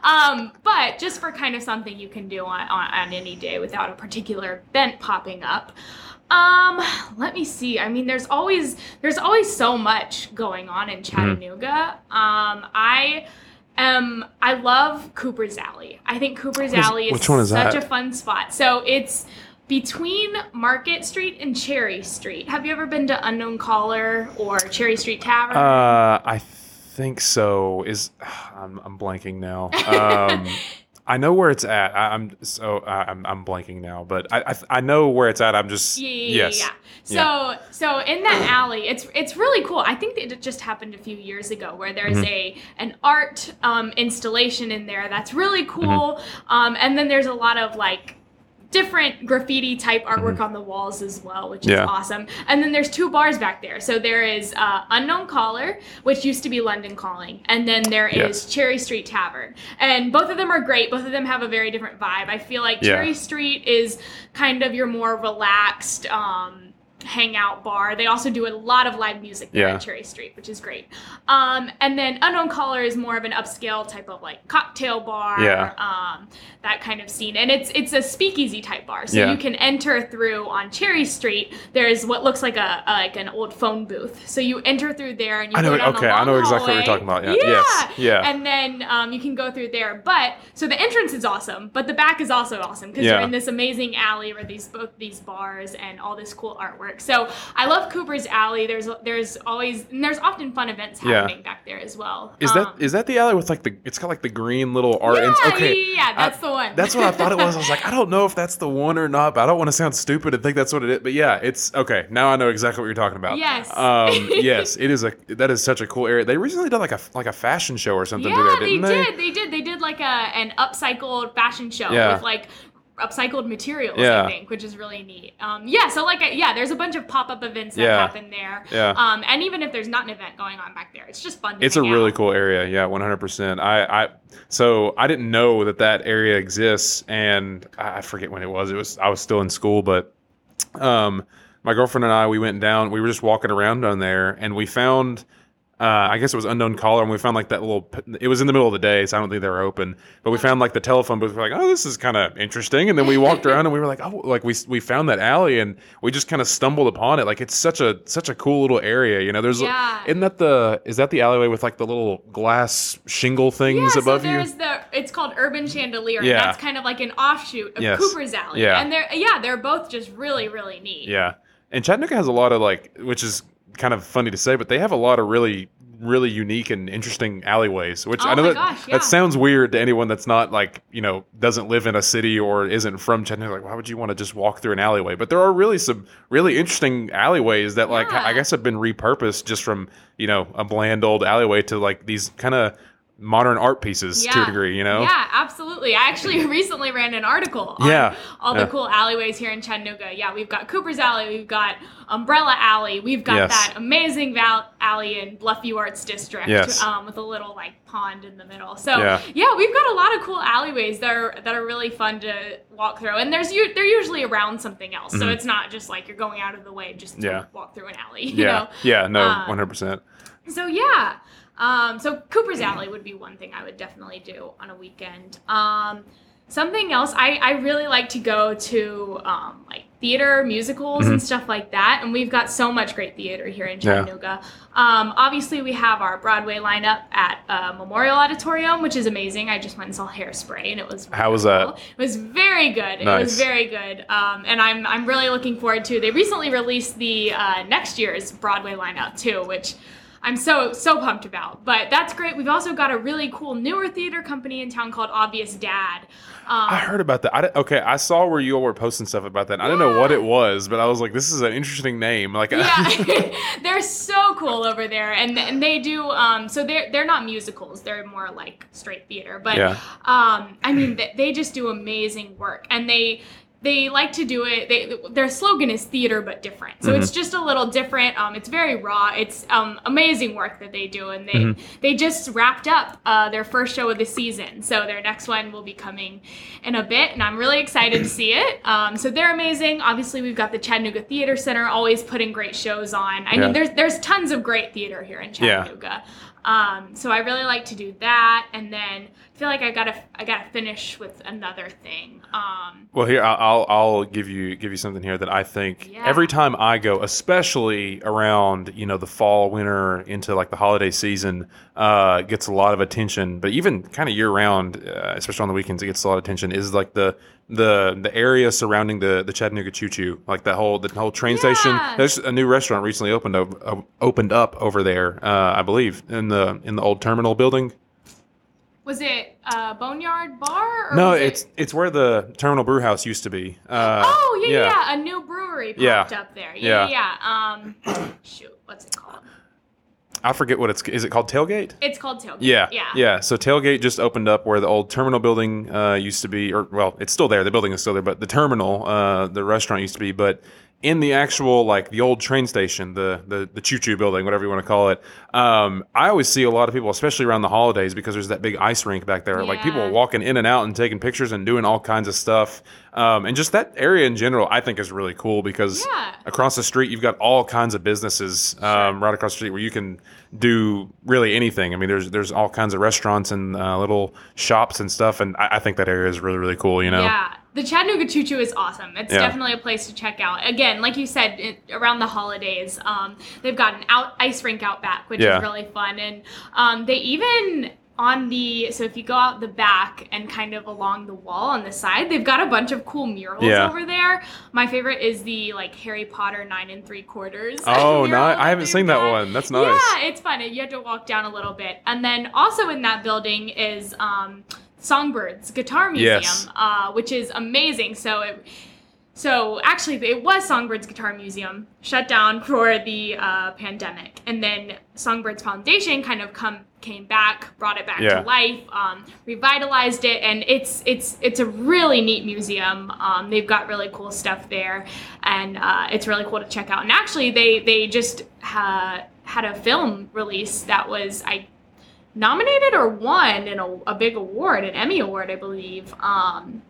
<laughs> um, but just for kind of something you can do on, on, on any day without a particular event popping up. Um, let me see. I mean, there's always there's always so much going on Mm-hmm. in Chattanooga. Um, I am I love Cooper's Alley. I think Cooper's is- Alley is, which one is such that? a fun spot. So it's between Market Street and Cherry Street. Have you ever been to Unknown Caller or Cherry Street Tavern? Uh, I think so. Is <sighs> I'm, I'm blanking now. <laughs> Um, I know where it's at. I, I'm so I, I'm I'm blanking now, but I, I I know where it's at. I'm just Yeah, yeah, yes. yeah, yeah. So, so in that alley, it's it's really cool. I think it just happened a few years ago, where there's Mm-hmm. a an art um, installation in there that's really Mm-hmm. cool. Um, and then there's a lot of like different graffiti type artwork on the walls as well, which is Mm-hmm. Awesome. And then there's two bars back there. So there is uh, Unknown Caller, which used to be London Calling, and then there is Yes. Cherry Street Tavern. And both of them are great. Both of them have a very different vibe. I feel like Yeah. Cherry Street is kind of your more relaxed um, hangout bar. They also do a lot of live music there Yeah. at Cherry Street, which is great. Um, and then Unknown Caller is more of an upscale type of like cocktail bar, Yeah. um, that kind of scene. And it's it's a speakeasy type bar, so Yeah. you can enter through on Cherry Street. There's what looks like a, a like an old phone booth. So you enter through there and you I know- go down okay, I know exactly what you're talking about. Yeah, yes, yeah. And then um, you can go through there. But so the entrance is awesome, but the back is also awesome because Yeah. you're in this amazing alley where these both these bars and all this cool artwork. So I love Cooper's Alley. There's there's always and there's often fun events Yeah. happening back there as well. Is Um, that is that the alley with like the? It's got like the green little art. yeah, ins- okay. yeah, yeah, that's I- the one. That's what I thought it was. I was like, I don't know if that's the one or not, but I don't want to sound stupid and think that's what it is. But yeah, it's okay. Now I know exactly what you're talking about. Yes. Um, <laughs> yes, it is a that is such a cool area. They recently did like a like a fashion show or something yeah, there, they they? did. They did. They did like a an upcycled fashion show Yeah. with like upcycled materials, Yeah. I think, which is really neat. Um, yeah, so like, yeah, there's a bunch of pop up events that Yeah. happen there. Yeah. Um, and even if there's not an event going on back there, it's just fun. To It's a hang really cool area. Yeah, 100%. I, I, so I didn't know that that area exists, and I I forget when it was. It was I was still in school, but um, my girlfriend and I we went down. We were just walking around down there, and we found. Uh, I guess it was unknown caller, and we found like that little. It was in the middle of the day, so I don't think they were open. But we found like the telephone booth. We're like, oh, this is kind of interesting. And then we walked around, and we were like, oh, like we we found that alley, and we just kind of stumbled upon it. Like it's such a such a cool little area. You know, there's Yeah. isn't that the is that the alleyway with like the little glass shingle things Yeah, above so you? there's the it's called Urban Chandelier. Yeah. And that's kind of like an offshoot of Yes. Cooper's Alley. Yeah. And they're yeah, they're both just really, really neat. Yeah, and Chattanooga has a lot of like, which is kind of funny to say, but they have a lot of really really unique and interesting alleyways. Which oh I Oh know that gosh, yeah. that sounds weird to anyone that's not like you know doesn't live in a city or isn't from Chattanooga. Like, why would you want to just walk through an alleyway? But there are really some really interesting alleyways that like Yeah. I guess have been repurposed just from you know a bland old alleyway to like these kind of modern art pieces to a degree. You know. Yeah, absolutely. I actually <laughs> recently ran an article on Yeah, all the yeah. cool alleyways here in Chattanooga. Yeah, we've got Cooper's Alley, we've got Umbrella Alley, we've got Yes. that amazing val- alley in Bluffview Arts District Yes. um, with a little like pond in the middle. So Yeah. yeah. we've got a lot of cool alleyways that are that are really fun to walk through, and there's they're usually around something else. So it's not just like you're going out of the way just to Mm-hmm. Yeah. walk through an alley. <laughs> You Yeah. know? Yeah. No. Um, One hundred percent. So yeah, um, so Cooper's Alley would be one thing I would definitely do on a weekend. Um, something else, I, I really like to go to um, like theater, musicals, and stuff like that. And we've got so much great theater here in Mm-hmm. Yeah. Chattanooga. Um, obviously, we have our Broadway lineup at uh, Memorial Auditorium, which is amazing. I just went and saw Hairspray, and it was How was that? It was very good. It was very good, um, and I'm I'm really looking forward to. They recently released the uh, next year's Broadway lineup too, which. I'm so so pumped about. But that's great. We've also got a really cool newer theater company in town called Obvious Dad. Um, I heard about that. I okay, I saw where you all were posting stuff about that. I didn't know what it was, but I was like, this is an interesting name. Like, yeah, <laughs> <laughs> they're so cool over there, and and they do. Um, so they're they're not musicals; they're more like straight theater. But Yeah. um, I mean, they, they just do amazing work, and they they like to do it. They their slogan is theater but different, so it's just a little different. Um, it's very raw. It's um amazing work that they do, and they they just wrapped up uh, their first show of the season, so their next one will be coming in a bit, and I'm really excited to see it. <clears throat> Um, so they're amazing. Obviously, we've got the Chattanooga Theater Center always putting great shows on. I Yeah. mean, there's there's tons of great theater here in Yeah. Chattanooga. Um, so I really like to do that, and then feel like I gotta I gotta finish with another thing. Um, Well, here I'll I'll I'll give you give you something here that I think Yeah. every time I go, especially around you know the fall, winter into like the holiday season, uh, gets a lot of attention. But even kind of year round, uh, especially on the weekends, it gets a lot of attention. Is like the the the area surrounding the the Chattanooga Choo Choo, like that whole the whole train station. There's a new restaurant recently opened up, opened up over there, uh, I believe, in the in the old terminal building. Was it uh, Boneyard Bar? Or No, was it- it's it's where the Terminal Brew House used to be. Uh, Oh yeah, yeah, yeah, a new brewery popped Yeah. up there. Yeah, Yeah. yeah. yeah. Um, <coughs> shoot, what's it called? I forget what it's. Is it called Tailgate? It's called Tailgate. Yeah, yeah, yeah. So Tailgate just opened up where the old terminal building uh, used to be, or well, it's still there. The building is still there, but the terminal, uh, the restaurant used to be. But in the actual like the old train station, the the the choo choo building, whatever you want to call it, um, I always see a lot of people, especially around the holidays, because there's that big ice rink back there. Like people Yeah. walking in and out and taking pictures and doing all kinds of stuff. Um, and just that area in general, I think is really cool because Yeah. across the street you've got all kinds of businesses um, right across the street where you can do really anything. I mean, there's there's all kinds of restaurants and uh, little shops and stuff, and I, I think that area is really really cool. You know, Yeah, the Chattanooga Choo Choo is awesome. It's Yeah. definitely a place to check out. Again, like you said, it, around the holidays, um, they've got an out ice rink out back, which Yeah. is really fun, and um, they even on the so if you go out the back and kind of along the wall on the side, they've got a bunch of cool murals Yeah. over there. My favorite is the like Harry Potter nine and three quarters. Oh, ni- I haven't seen that one. That's nice. Yeah, it's fun. You have to walk down a little bit, and then also in that building is um, Songbirds Guitar Museum, Yes. uh, which is amazing. So it. So actually, it was Songbirds Guitar Museum shut down for the uh, pandemic, and then Songbirds Foundation kind of come came back, brought it back Yeah. to life, um, revitalized it, and it's it's it's a really neat museum. Um, they've got really cool stuff there, and uh, it's really cool to check out. And actually, they they just ha- had a film release that was I nominated or won in a, a big award, an Emmy award, I believe, um,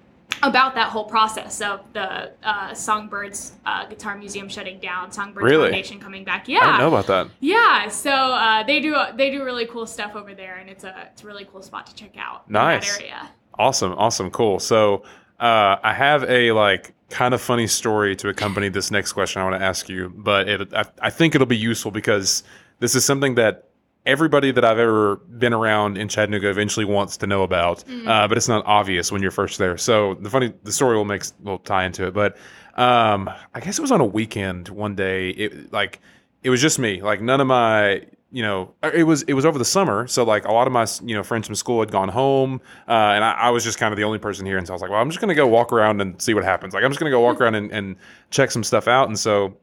about that whole process of the uh, Songbirds uh, Guitar Museum shutting down, Songbirds Really? Foundation coming back. Yeah, I didn't know about that. yeah. So uh, they do they do really cool stuff over there, and it's a it's a really cool spot to check out. in Nice. that area. Awesome, awesome, cool. So uh, I have a like kind of funny story to accompany this next question I want to ask you, but it, I, I think it'll be useful because this is something that everybody that I've ever been around in Chattanooga eventually wants to know about, uh, but it's not obvious when you're first there. So the funny the story will make will tie into it, but um, I guess it was on a weekend one day. It like it was just me, like none of my you know it was it was over the summer. So like a lot of my you know friends from school had gone home uh, and I, I was just kind of the only person here. And so i was like well i'm just gonna go walk around and see what happens. Like i'm just gonna go walk <laughs> around and, and check some stuff out. And so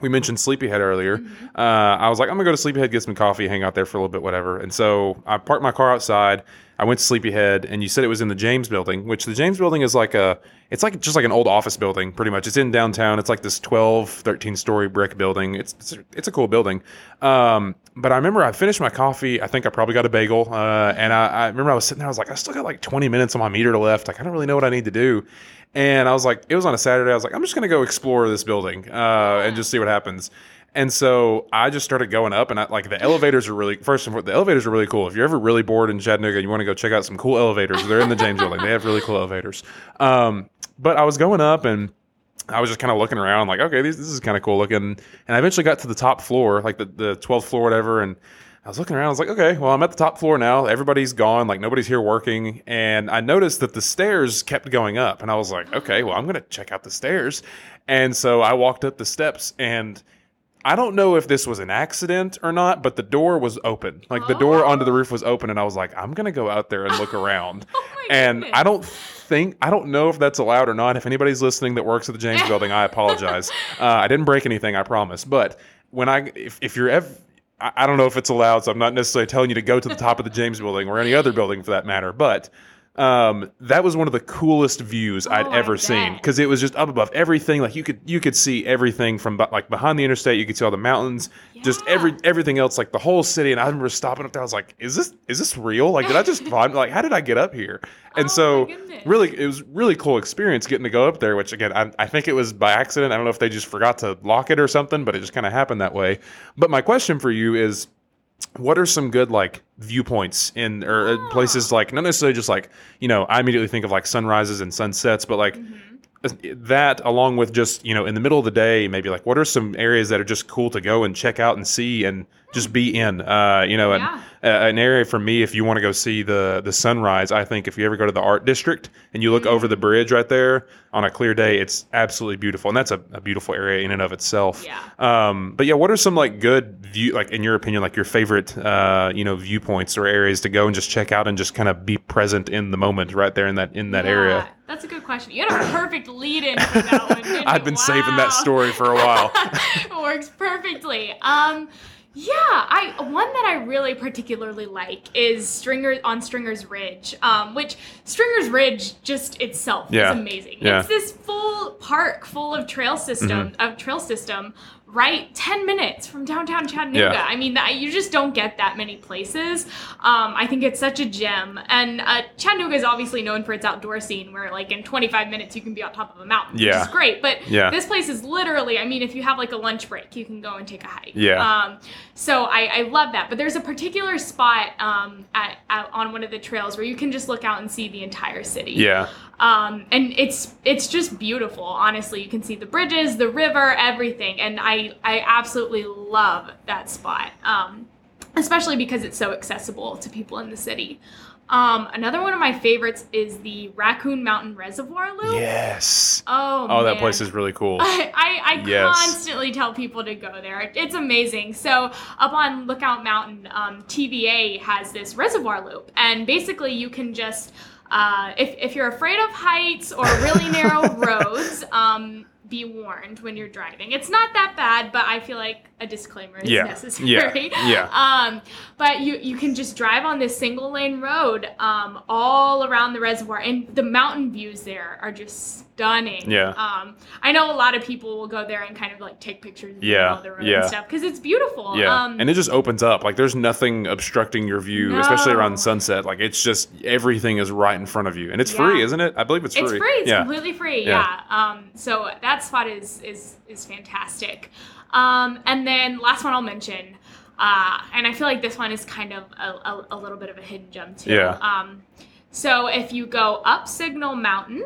we mentioned Sleepyhead earlier. Uh, I was like, I'm gonna go to Sleepyhead, get some coffee, hang out there for a little bit, whatever. And so I parked my car outside. I went to Sleepyhead, and you said it was in the James Building, which the James Building is like a, it's like just like an old office building, pretty much. It's in downtown. It's like this 12, 13 story brick building. It's it's a, it's a cool building. Um, but I remember I finished my coffee. I think I probably got a bagel, uh, and I, I remember I was sitting there. I was like, I still got like 20 minutes on my meter to left. Like I don't really know what I need to do. And I was like, it was on a Saturday. I was like, I'm just gonna go explore this building uh, and just see what happens. And so I just started going up, and I, like the elevators are really first and foremost, the elevators are really cool. If you're ever really bored in Chattanooga, and you want to go check out some cool elevators. They're in the James Building. They have really cool elevators. Um, but I was going up, and I was just kind of looking around, like, okay, this, this is kind of cool looking. And I eventually got to the top floor, like the the 12th floor, whatever, and I was looking around. I was like, okay, well, I'm at the top floor now. Everybody's gone. Like, nobody's here working. And I noticed that the stairs kept going up. And I was like, okay, well, I'm going to check out the stairs. And so I walked up the steps and I don't know if this was an accident or not, but the door was open. Like the door onto the roof was open, and I was like, I'm gonna go out there and look <laughs> around. Oh and goodness. I don't think I don't know if that's allowed or not. If anybody's listening that works at the James <laughs> Building, I apologize. Uh, I didn't break anything, I promise. But when I if, if you're ever I don't know if it's allowed, so I'm not necessarily telling you to go to the top of the James building or any other building for that matter. But um, that was one of the coolest views I'd Oh, ever seen because it was just up above everything. Like you could you could see everything from like behind the interstate. You could see all the mountains, just every everything else, like the whole city. And I remember stopping up there. I was like, "Is this is this real? Like, did I just <laughs> find like how did I get up here?" And Oh, so really, it was really cool experience getting to go up there. Which again, I, I think it was by accident. I don't know if they just forgot to lock it or something, but it just kind of happened that way. But my question for you is what are some good like viewpoints in or uh, places like not necessarily just like you know i immediately think of like sunrises and sunsets but like Mm-hmm. that along with just you know in the middle of the day maybe like what are some areas that are just cool to go and check out and see and just be in uh you know Yeah. uh, an area for me if you want to go see the the sunrise i think if you ever go to the art district and you look over Mm. the bridge right there on a clear day it's absolutely beautiful and that's a, a beautiful area in and of itself Yeah. um but yeah what are some like good view like in your opinion like your favorite uh you know viewpoints or areas to go and just check out and just kind of be present in the moment right there in that in that Yeah, area That's a good question. You had a perfect lead in for that one. <laughs> you? been saving that story for a while it <laughs> works perfectly. Um, yeah, I one that I really particularly like is Stringer on Stringer's Ridge, um, which Stringer's Ridge just itself Yeah. is amazing. Yeah. It's this full park full of trail system of trail system right 10 minutes from downtown Chattanooga. Yeah. I mean, that, you just don't get that many places. Um, I think it's such a gem. And uh, Chattanooga is obviously known for its outdoor scene where like in 25 minutes you can be on top of a mountain, Yeah. which is great. But Yeah. this place is literally, I mean, if you have like a lunch break, you can go and take a hike. Yeah. Um, so I, I love that. But there's a particular spot um, at, at, on one of the trails where you can just look out and see the entire city. yeah Um, and it's it's just beautiful. Honestly, you can see the bridges, the river, everything, and I I absolutely love that spot. Um, especially because it's so accessible to people in the city. Um, another one of my favorites is the Raccoon Mountain Reservoir Loop. yes Oh, oh that place is really cool I, <laughs> I, I Yes. constantly tell people to go there. It's amazing. So up on Lookout Mountain, um, TVA has this reservoir loop, and basically you can just, uh, if if you're afraid of heights or really narrow <laughs> roads, um, be warned when you're driving. It's not that bad, but I feel like a disclaimer is Yeah. necessary. Yeah. Yeah. <laughs> Um, but you you can just drive on this single lane road um, all around the reservoir, and the mountain views there are just stunning. Yeah. Um, I know a lot of people will go there and kind of like take pictures of Yeah, the road yeah. and stuff because it's beautiful. Yeah, Um, and it just opens up. Like there's nothing obstructing your view, especially around sunset. Like it's just everything is right in front of you, and it's free, isn't it? I believe it's free. it's free. It's yeah, completely free. Yeah. Yeah. Um, so that spot is is is fantastic. Um, and then last one I'll mention, uh, and I feel like this one is kind of a, a, a little bit of a hidden gem too. Yeah. Um, so if you go up Signal Mountain.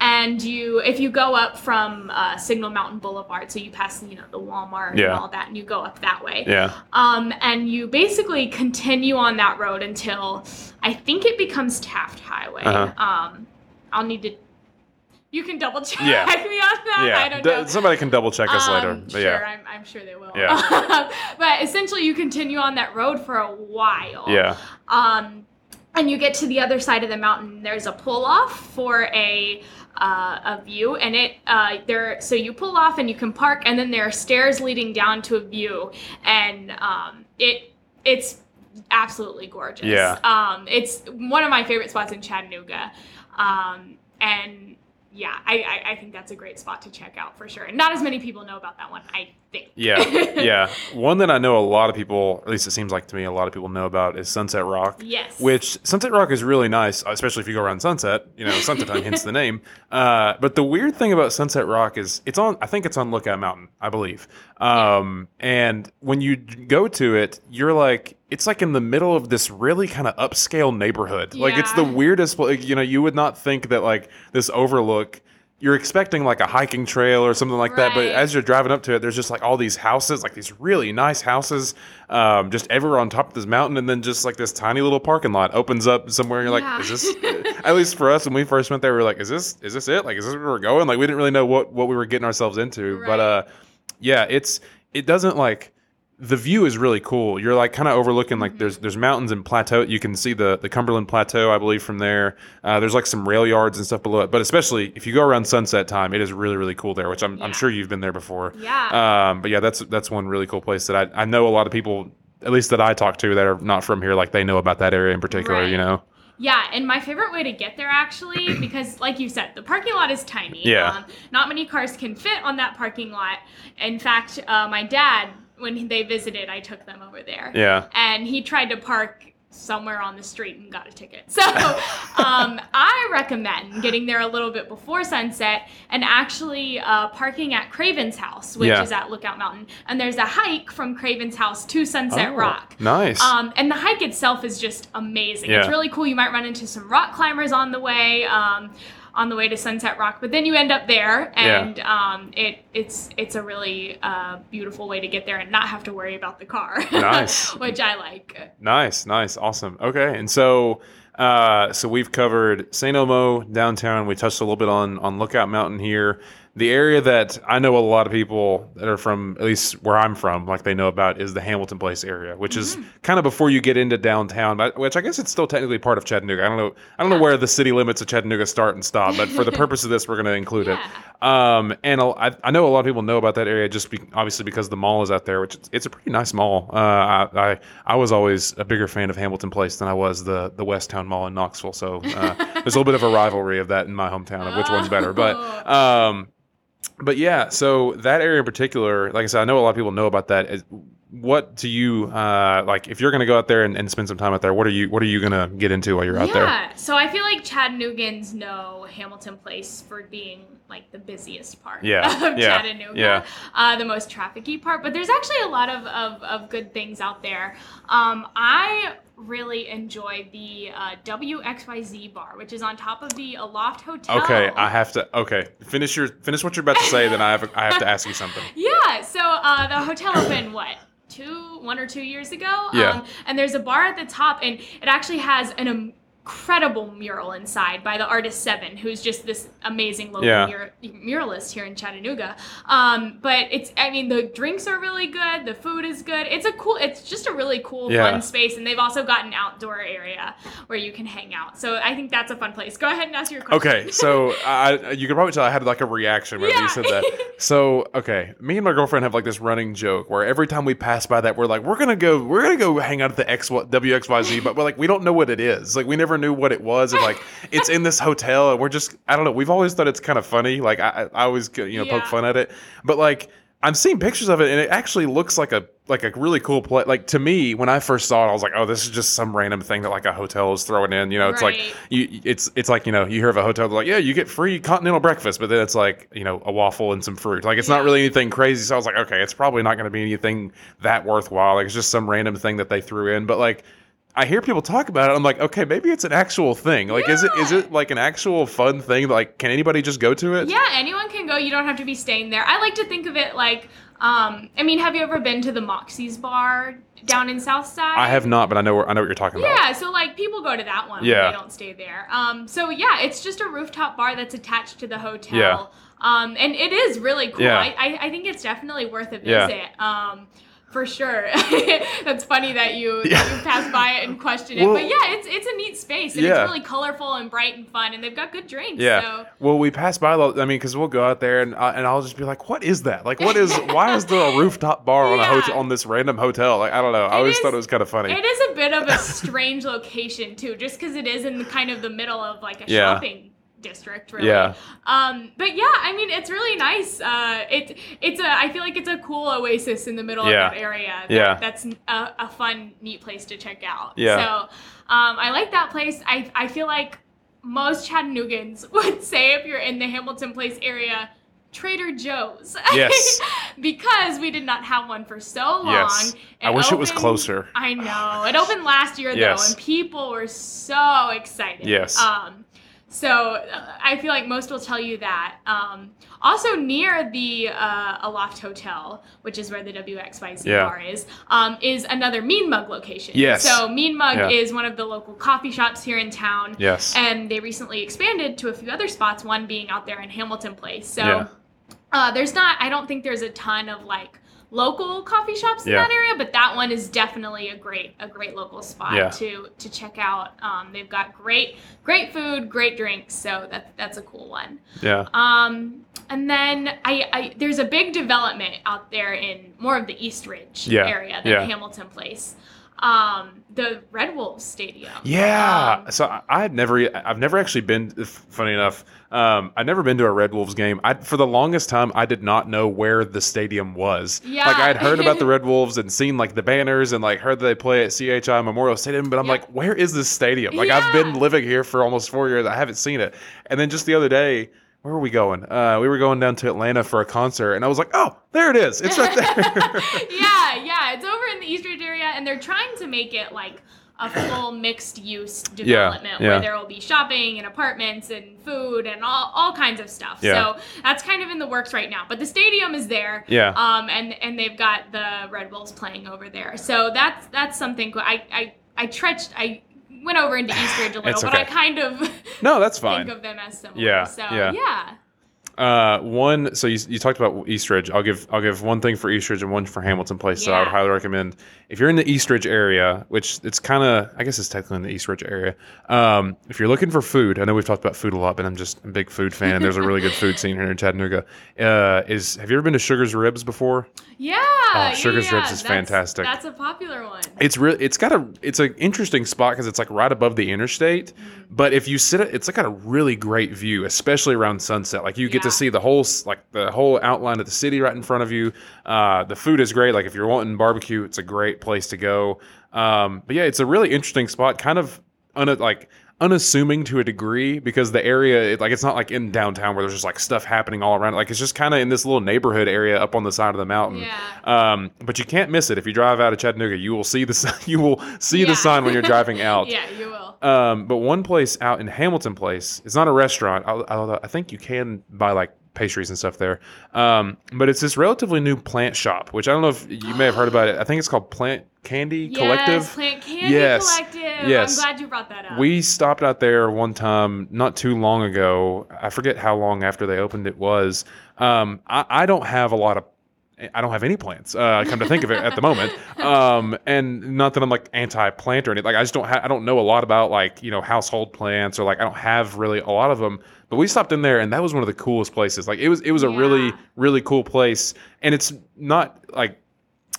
And you, if you go up from uh, Signal Mountain Boulevard, so you pass, you know, the Walmart and all that, and you go up that way. yeah, Um, and you basically continue on that road until I think it becomes Taft Highway. Uh-huh. Um, I'll need to. You can double check Yeah. <laughs> me on that. yeah. I don't D- know. Somebody can double check us Um, later. But sure, yeah, I'm, I'm sure they will. Yeah. <laughs> but essentially, you continue on that road for a while. yeah, Um, and you get to the other side of the mountain. There's a pull off for a uh, a view, and it uh, there. So you pull off and you can park, and then there are stairs leading down to a view, and um, it it's absolutely gorgeous. Yeah. Um, it's one of my favorite spots in Chattanooga, um, and yeah, I, I I think that's a great spot to check out for sure. And not as many people know about that one, I yeah, <laughs> yeah. One that I know a lot of people, at least it seems like to me, a lot of people know about is Sunset Rock. Yes. Which Sunset Rock is really nice, especially if you go around sunset. You know, sunset time hence the name. <laughs> Uh, but the weird thing about Sunset Rock is it's on. I think it's on Lookout Mountain, I believe. Um, and when you go to it, you're like, it's like in the middle of this really kind of upscale neighborhood. Like it's the Yeah. weirdest. pla- You know, you would not think that like this overlook. You're expecting like a hiking trail or something like that, but as you're driving up to it, there's just like all these houses, like these really nice houses, um, just everywhere on top of this mountain, and then just like this tiny little parking lot opens up somewhere. And you're Yeah. like, is this? at least for us, when we first went there, we were like, is this? Is this it? Like, is this where we're going? Like, we didn't really know what what we were getting ourselves into. But uh, yeah, it's it doesn't like the view is really cool. You're like kind of overlooking like there's there's mountains and plateau. You can see the the Cumberland Plateau, I believe, from there. Uh, there's like some rail yards and stuff below it. But especially if you go around sunset time, it is really really cool there. Which I'm I'm sure you've been there before. Yeah. Um, but yeah, that's that's one really cool place that I I know a lot of people, at least that I talk to that are not from here, like they know about that area in particular. Right. You know. Yeah, and my favorite way to get there actually, <clears throat> because like you said, the parking lot is tiny. Yeah. Um, not many cars can fit on that parking lot. In fact, uh, my dad, when they visited, I took them over there. Yeah. And he tried to park somewhere on the street and got a ticket. <laughs> So um, I recommend getting there a little bit before sunset and actually uh, parking at Craven's house, which Yeah. is at Lookout Mountain. And there's a hike from Craven's house to Sunset Oh, Rock. Nice. Um, and the hike itself is just amazing. Yeah. It's really cool. You might run into some rock climbers on the way, um, on the way to Sunset Rock, but then you end up there, Yeah. and um, it it's it's a really uh, beautiful way to get there and not have to worry about the car. <laughs> Nice. which I like. Nice, nice, awesome. Okay, and so uh, so we've covered St. Elmo downtown. We touched a little bit on on Lookout Mountain here. The area that I know a lot of people that are from, at least where I'm from, like they know about, is the Hamilton Place area, which is kind of before you get into downtown. But which I guess it's still technically part of Chattanooga. I don't know. I don't know where the city limits of Chattanooga start and stop, but for the <laughs> purpose of this, we're going to include it. Um, and I know a lot of people know about that area just be, obviously because the mall is out there, which it's, it's a pretty nice mall. Uh, I, I I was always a bigger fan of Hamilton Place than I was the the West Town Mall in Knoxville. So uh, there's a little bit of a rivalry of that in my hometown of which one's better. But <laughs> um, but yeah, so that area in particular, like I said, I know a lot of people know about that. What do you uh, like? If you're going to go out there and, and spend some time out there, what are you what are you going to get into while you're out there? Yeah, so I feel like Chattanoogans know Hamilton Place for being like the busiest part Yeah, <laughs> of yeah, Chattanooga, yeah. uh, the most trafficy part. But there's actually a lot of, of, of good things out there. Um, I really enjoy the uh, WXYZ bar, which is on top of the Aloft Hotel. Okay, I have to. Okay, finish your finish what you're about to say. then I have I have to ask you something. <laughs> Yeah, so uh, the hotel opened what two, one or two years ago. Yeah. Um, and there's a bar at the top, and it actually has an incredible mural inside by the artist Seven, who's just this amazing local Yeah. mur- muralist here in Chattanooga. Um, but it's, I mean, the drinks are really good, the food is good. It's a cool, it's just a really cool, Yeah. fun space, and they've also got an outdoor area where you can hang out. So I think that's a fun place. Go ahead and ask your question. Okay, so <laughs> I, you can probably tell I had like a reaction whenever you said that. So okay, me and my girlfriend have like this running joke where every time we pass by that, we're like, we're gonna go, we're gonna go hang out at the X WXYZ, but we're like, we don't know what it is. Like we never knew what it was, and like it's in this hotel, and we're just, I don't know. We've always thought it's kind of funny. Like I, I always you know poke fun at it, but like. I'm seeing pictures of it, and it actually looks like a like a really cool place. Like to me, when I first saw it, I was like, "Oh, this is just some random thing that like a hotel is throwing in." You know, it's like you it's it's like you know you hear of a hotel like yeah you get free continental breakfast but then it's like you know a waffle and some fruit like it's not really anything crazy so i was like okay it's probably not going to be anything that worthwhile like it's just some random thing that they threw in but like i hear people talk about it i'm like okay maybe it's an actual thing like is it is it like an actual fun thing like can anybody just go to it Yeah, anyone can go. You don't have to be staying there. I like to think of it like, um, I mean, have you ever been to the Moxy's bar down in Southside? i have not but i know where, i know what you're talking about Yeah, so like people go to that one. Yeah. They don't stay there. Um, so yeah, it's just a rooftop bar that's attached to the hotel. Yeah. Um, and it is really cool. Yeah. I, I, I think it's definitely worth a Yeah. visit. Um, for sure. <laughs> That's funny that you Yeah. you pass by it and question it. Well- but yeah, it's it's a neat space and Yeah. it's really colorful and bright and fun and they've got good drinks. Yeah. So Well, we pass by. the- I mean, because we'll go out there and uh, and I'll just be like, "What is that? Like, what is? <laughs> why is there a rooftop bar on a hotel on this random hotel? Like, I don't know. I always is- thought it was kind of funny. It is a bit of a <laughs> strange location too, just because it is in the kind of the middle of like a Yeah. shopping district, really. Yeah. Um, but yeah, I mean, it's really nice. Uh, it it's a I feel like it's a cool oasis in the middle Yeah. of that area. That, Yeah. That's a, a fun, neat place to check out. Yeah. So um, I like that place. I I feel like most Chattanoogans <laughs> would say if you're in the Hamilton Place area. Trader Joe's. <laughs> Yes. because we did not have one for so long. Yes. I wish it was closer. I know. It opened last year though, and people were so excited. Yes. Um, so uh, I feel like most will tell you that. Um, also near the uh, Aloft Hotel, which is where the WXYZ Yeah. bar is, um, is another Mean Mug location. Yes. So Mean Mug Yeah. is one of the local coffee shops here in town. Yes. And they recently expanded to a few other spots, one being out there in Hamilton Place. So Yeah. uh, there's not, I don't think there's a ton of like local coffee shops in Yeah. that area, but that one is definitely a great a great local spot Yeah. to to check out. Um, they've got great great food, great drinks, so that that's a cool one. Yeah. Um, and then I, I there's a big development out there in more of the East Ridge Yeah, area than yeah. Hamilton Place. Um, the Red Wolves Stadium. Yeah. Um, so I, had never, I've never actually been. Funny enough, um, I've never been to a Red Wolves game. I, for the longest time, I did not know where the stadium was. Yeah. Like I had heard about the <laughs> Red Wolves and seen like the banners and like heard that they play at CHI Memorial Stadium, but I'm Yeah. like, where is this stadium? Like I've been living here for almost four years. I haven't seen it. And then just the other day. Where were we going? Uh, we were going down to Atlanta for a concert, and I was like, "Oh, there it is! It's right <laughs> there." yeah, yeah, it's over in the East Ridge area, and they're trying to make it like a <coughs> full mixed use development yeah. where there will be shopping and apartments and food and all, all kinds of stuff. Yeah. So that's kind of in the works right now. But the stadium is there. Yeah. Um, and and they've got the Red Wolves playing over there. So that's that's something. I I I trenched I went over into East Ridge a little, It's but I kind of no, that's <laughs> fine. think of them as similar. Yeah, So yeah. yeah. Uh, one. So you, you talked about Eastridge. I'll give I'll give one thing for Eastridge and one for Hamilton Place. So I would Yeah. highly recommend if you're in the Eastridge area, which it's kind of I guess it's technically in the Eastridge area. Um, if you're looking for food, I know we've talked about food a lot, but I'm just a big food fan. and There's a really good <laughs> food scene here in Chattanooga. Uh, is have you ever been to Sugar's Ribs before? Yeah. Oh, yeah, Sugar's yeah, Ribs is that's- fantastic. That's a popular one. It's real. It's got a. It's an interesting spot because it's like right above the interstate. But if you sit, it's like got a really great view, especially around sunset. Like you get to see the whole, like the whole outline of the city right in front of you. Uh, the food is great. Like if you're wanting barbecue, it's a great place to go. Um, but yeah, it's a really interesting spot. Kind of un, like unassuming to a degree because the area, it, like it's not like in downtown where there's just like stuff happening all around. Like it's just kind of in this little neighborhood area up on the side of the mountain. Yeah. Um, but you can't miss it if you drive out of Chattanooga. You will see the <laughs> you will see Yeah. the sign when you're driving <laughs> out. Yeah, you will. Um, but one place out in Hamilton Place, it's not a restaurant. I'll- I'll- I think you can buy like pastries and stuff there. Um, but it's this relatively new plant shop, which I don't know if you may have heard about it. I think it's called Plant Candy Collective. Yes, Plant Candy Yes. Collective. Yes. I'm glad you brought that up. We stopped out there one time not too long ago. I forget how long after they opened it was. Um, I, I don't have a lot of. I don't have any plants. Uh, come to think of it, at the moment, <laughs> um, and not that I'm like anti-plant or anything. Like I just don't. Ha- I don't know a lot about like you know household plants or like I don't have really a lot of them. But we stopped in there, and that was one of the coolest places. Like it was. It was a really really cool place, and it's not like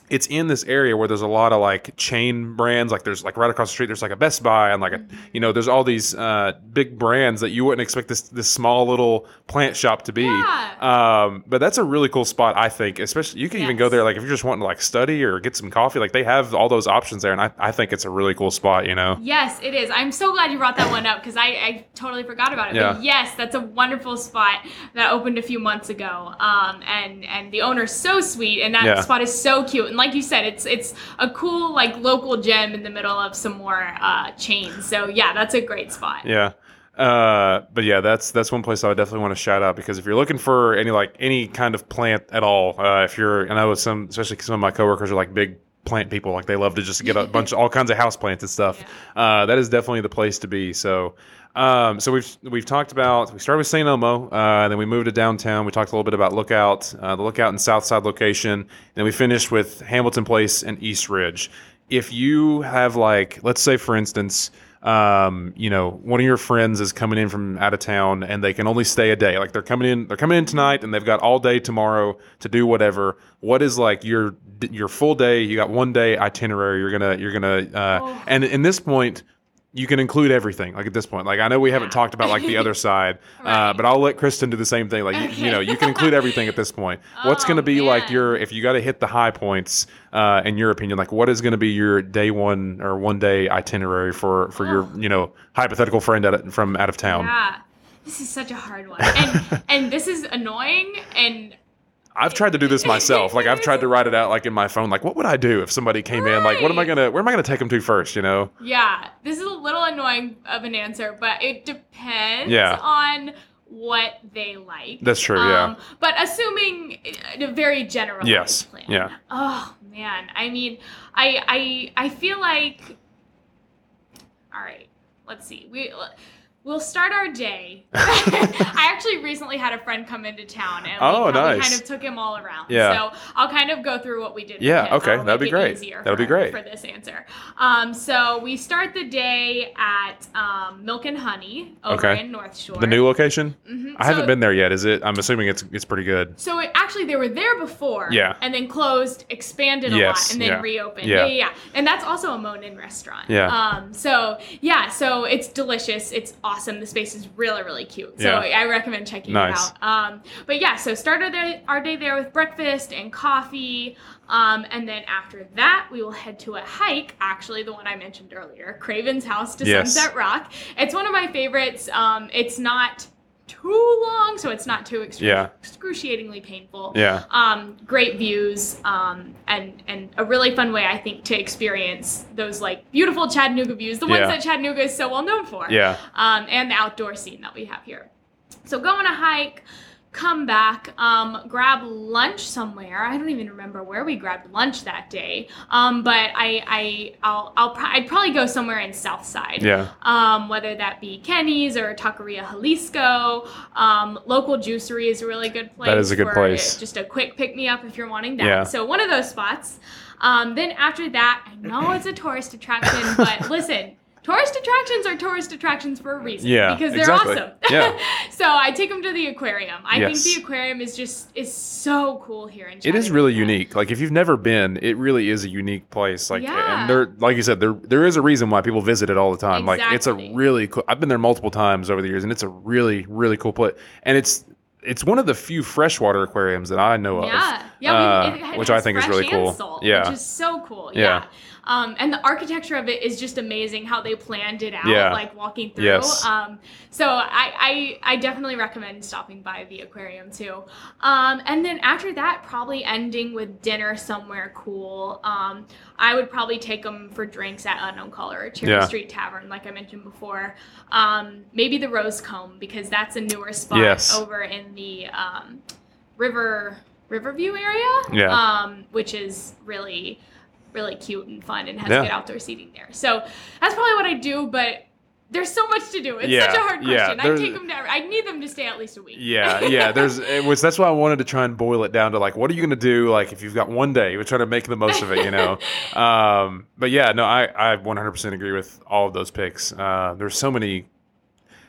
it's in this area where there's a lot of like chain brands like there's like right across the street there's like a best buy and like a you know there's all these uh, big brands that you wouldn't expect this this small little plant shop to be Yeah. um, but that's a really cool spot i think especially you can even go there like if you're just wanting to like study or get some coffee like they have all those options there and i, I think it's a really cool spot you know Yes, it is. I'm so glad you brought that one up because I, I totally forgot about it. Yeah. But yes, that's a wonderful spot that opened a few months ago. Um, and and the owner's so sweet, and that Yeah. spot is so cute. And like you said, it's it's a cool like local gem in the middle of some more uh, chains. So yeah, that's a great spot. Yeah. Uh, but yeah, that's that's one place I would definitely want to shout out because if you're looking for any like any kind of plant at all, uh, if you're, and I know some, especially some of my coworkers are like big plant people, like they love to just get a <laughs> bunch of all kinds of house plants and stuff. Uh, that is definitely the place to be. So, um, so we've we've talked about we started with St. Elmo, uh, then we moved to downtown. We talked a little bit about Lookout, uh, the Lookout and Southside location, and then we finished with Hamilton Place and East Ridge. If you have like, let's say for instance um, you know, one of your friends is coming in from out of town and they can only stay a day. Like they're coming in, they're coming in tonight and they've got all day tomorrow to do whatever. What is like your your full day? You got one day itinerary. You're gonna you're gonna uh, Oh. and in this point. You can include everything. Like at this point, like I know we haven't talked about like the other <laughs> side, uh, but I'll let Kristen do the same thing. Like you, you know, you can include everything at this point. What's Oh, going to be like your if you got to hit the high points uh, in your opinion? Like what is going to be your day one or one day itinerary for for your you know hypothetical friend out from out of town? Yeah. This is such a hard one. And and this is annoying and I've tried to do this myself. Like I've tried to write it out like in my phone. Like what would I do if somebody came in? Like what am I gonna where am I gonna take them to first? You know? Yeah, this is a little annoying of an answer, but it depends Yeah. on what they like. That's true, yeah. Um, but assuming a very general Yes, plan. yeah. Oh man, I mean, I I I feel like. All right, let's see. We We'll start our day. <laughs> <laughs> I actually recently had a friend come into town, and Oh, we, nice. kind of took him all around. Yeah. So I'll kind of go through what we did. Yeah, okay, That'll that'd be great. That'd be for- great. for this answer. Um, so we start the day at um, Milk and Honey over Okay. in North Shore. The new location? Mhm. I haven't been there yet. Is it? I'm assuming it's it's pretty good. So it, actually, they were there before. Yeah. And then closed, expanded a Yes, lot, and then yeah. reopened. Yeah. Yeah. yeah, yeah. And that's also a Monen restaurant. Yeah. Um. So yeah. So it's delicious. It's awesome. The space is really really cute. So Yeah. I recommend checking Nice. it out. Um. But yeah. So started our, our day there with breakfast and coffee. Um, and then after that, we will head to a hike. Actually, the one I mentioned earlier, Craven's House to Yes. Sunset Rock. It's one of my favorites. Um, it's not too long, so it's not too excru- Yeah. excruciatingly painful. Yeah. Um, great views, um, and and a really fun way I think to experience those like beautiful Chattanooga views, the ones Yeah. that Chattanooga is so well known for. Yeah. Um, and the outdoor scene that we have here. So go on a hike, come back, um, grab lunch somewhere. I don't even remember where we grabbed lunch that day. Um, but I I I'll I'll pro- I'd probably go somewhere in Southside Yeah. um, whether that be Kenny's or Taqueria Jalisco. Um, local juicery is a really good place. That is a good for place. Just a quick pick me up if you're wanting that. Yeah. So one of those spots. Um, then after that, I know it's a tourist attraction, but <laughs> listen. Tourist attractions are tourist attractions for a reason. Yeah, Because they're exactly. awesome. <laughs> Yeah. so I take them to the aquarium. I Yes. think the aquarium is just is so cool here in It is really unique. Like if you've never been, it really is a unique place. Like Yeah. and there like you said, there there is a reason why people visit it all the time. Like it's a really cool I've been there multiple times over the years and it's a really, really cool place. And it's it's one of the few freshwater aquariums that I know of. Yeah, yeah, uh, we, it, it which I think is really cool. Salt, Yeah. which is so cool. Yeah. Yeah. Um, and the architecture of it is just amazing. How they planned it out, Yeah. like walking through. Yes. Um, so I, I I definitely recommend stopping by the aquarium too. Um, and then after that, probably ending with dinner somewhere cool. Um, I would probably take them for drinks at Unknown Caller or Cherry Yeah. Street Tavern, like I mentioned before. Um, maybe the Rose Comb because that's a newer spot Yes. over in the um, River Riverview area. Yeah. Um, which is really really cute and fun and has Yeah. good outdoor seating there. So that's probably what I do, but there's so much to do. It's Yeah, such a hard yeah, question. I take them to. I need them to stay at least a week. Yeah, <laughs> yeah. There's it was that's why I wanted to try and boil it down to like, what are you gonna do? Like, if you've got one day, we're trying to make the most of it, you know. <laughs> um, but yeah, no, I I 100% agree with all of those picks. Uh, there's so many,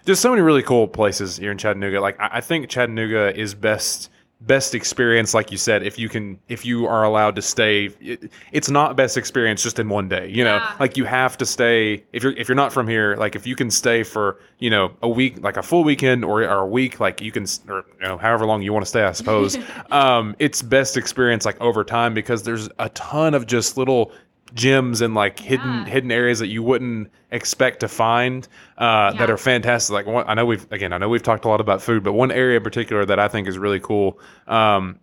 just so many really cool places here in Chattanooga. Like, I, I think Chattanooga is best best experience like you said if you can if you are allowed to stay it, it's not best experience just in one day you know Yeah. like you have to stay if you're if you're not from here like if you can stay for you know a week like a full weekend or, or a week like you can or you know however long you want to stay i suppose <laughs> um it's best experience like over time because there's a ton of just little gems and like hidden Yeah. hidden areas that you wouldn't expect to find uh, that are fantastic like one, i know we've again i know we've talked a lot about food but one area in particular that i think is really cool um,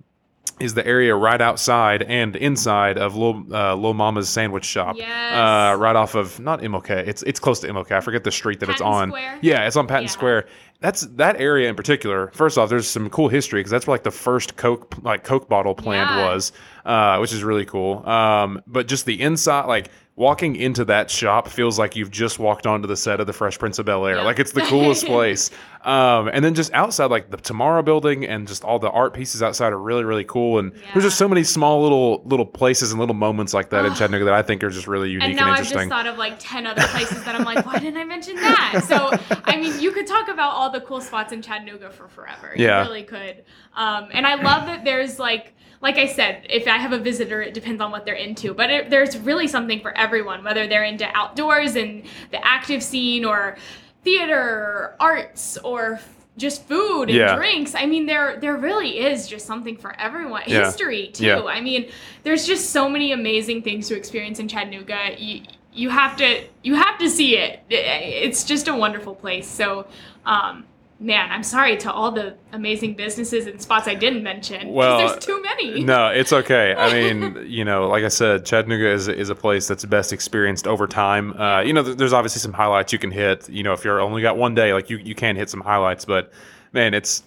is the area right outside and inside of Lil, uh, Lil Mama's sandwich shop. Yes. Uh, right off of not MLK. It's it's close to MLK. I forget the street that it's Patten on. Square? Yeah, it's on Patten Yeah. Square. That's that area in particular. First off, there's some cool history because that's where like the first Coke like Coke bottle plant Yeah. was, uh, which is really cool. Um, but just the inside, like walking into that shop feels like you've just walked onto the set of the Fresh Prince of Bel Air. Yep. Like it's the coolest <laughs> place. Um, and then just outside, like the Tomorrow Building and just all the art pieces outside are really really cool. And there's just so many small little little places and little moments like that in Chattanooga that I think are just really unique And and, now I've just thought of like 10 other places that I'm like, why didn't I mention that? So, I mean, you could talk about all the cool spots in Chattanooga for forever. Yeah. You really could. Um, and I love that there's like, like I said, if I have a visitor, it depends on what they're into. But it, there's really something for everyone, whether they're into outdoors and the active scene or theater, arts, or just food and Yeah. drinks. I mean, there there really is just something for everyone. Yeah. History too. Yeah. I mean, there's just so many amazing things to experience in Chattanooga. You you have to you have to see it. It's just a wonderful place. So, um, man, I'm sorry to all the amazing businesses and spots I didn't mention. Well, there's too many. <laughs> No, it's okay. I <laughs> mean, you know, like I said, Chattanooga is, is a place that's best experienced over time. Uh, you know, th- there's obviously some highlights you can hit. You know, if you're only got one day, like you, you can hit some highlights, but man, it's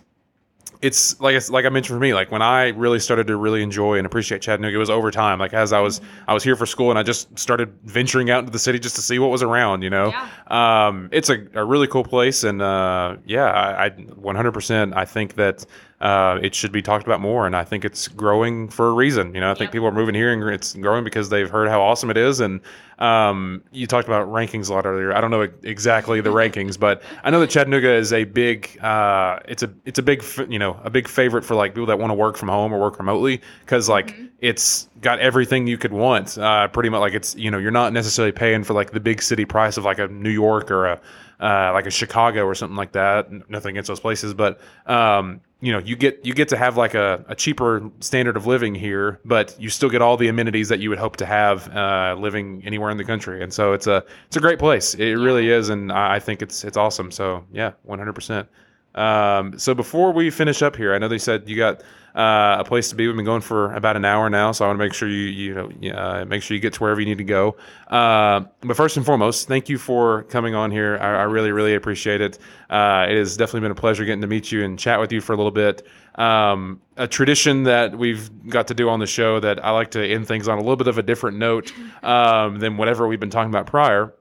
it's like it's like I mentioned for me, like when I really started to really enjoy and appreciate Chattanooga, it was over time. Like as I was I was here for school and I just started venturing out into the city just to see what was around. You know, Yeah. um, it's a, a really cool place, and uh, yeah, I, I 100% I think that uh, it should be talked about more, and I think it's growing for a reason. You know, I think Yep. people are moving here, and it's growing because they've heard how awesome it is. And um, you talked about rankings a lot earlier. I don't know exactly the rankings, but I know that Chattanooga is a big. Uh, it's a it's a big you know a big favorite for like people that want to work from home or work remotely because like it's got everything you could want. Uh, pretty much like it's you know you're not necessarily paying for like the big city price of like a New York or a uh, like a Chicago or something like that. Nothing against those places, but um, you know, you get you get to have like a, a cheaper standard of living here, but you still get all the amenities that you would hope to have uh, living anywhere in the country. And so it's a it's a great place. It really is, and I I think it's it's awesome. So yeah, one hundred percent. Um, so before we finish up here, I know they said you got uh, a place to be. We've been going for about an hour now, so I want to make sure you you know uh, make sure you get to wherever you need to go. Uh, but first and foremost, thank you for coming on here. I, I really really appreciate it. Uh, it has definitely been a pleasure getting to meet you and chat with you for a little bit. Um, a tradition that we've got to do on the show that I like to end things on a little bit of a different note um, than whatever we've been talking about prior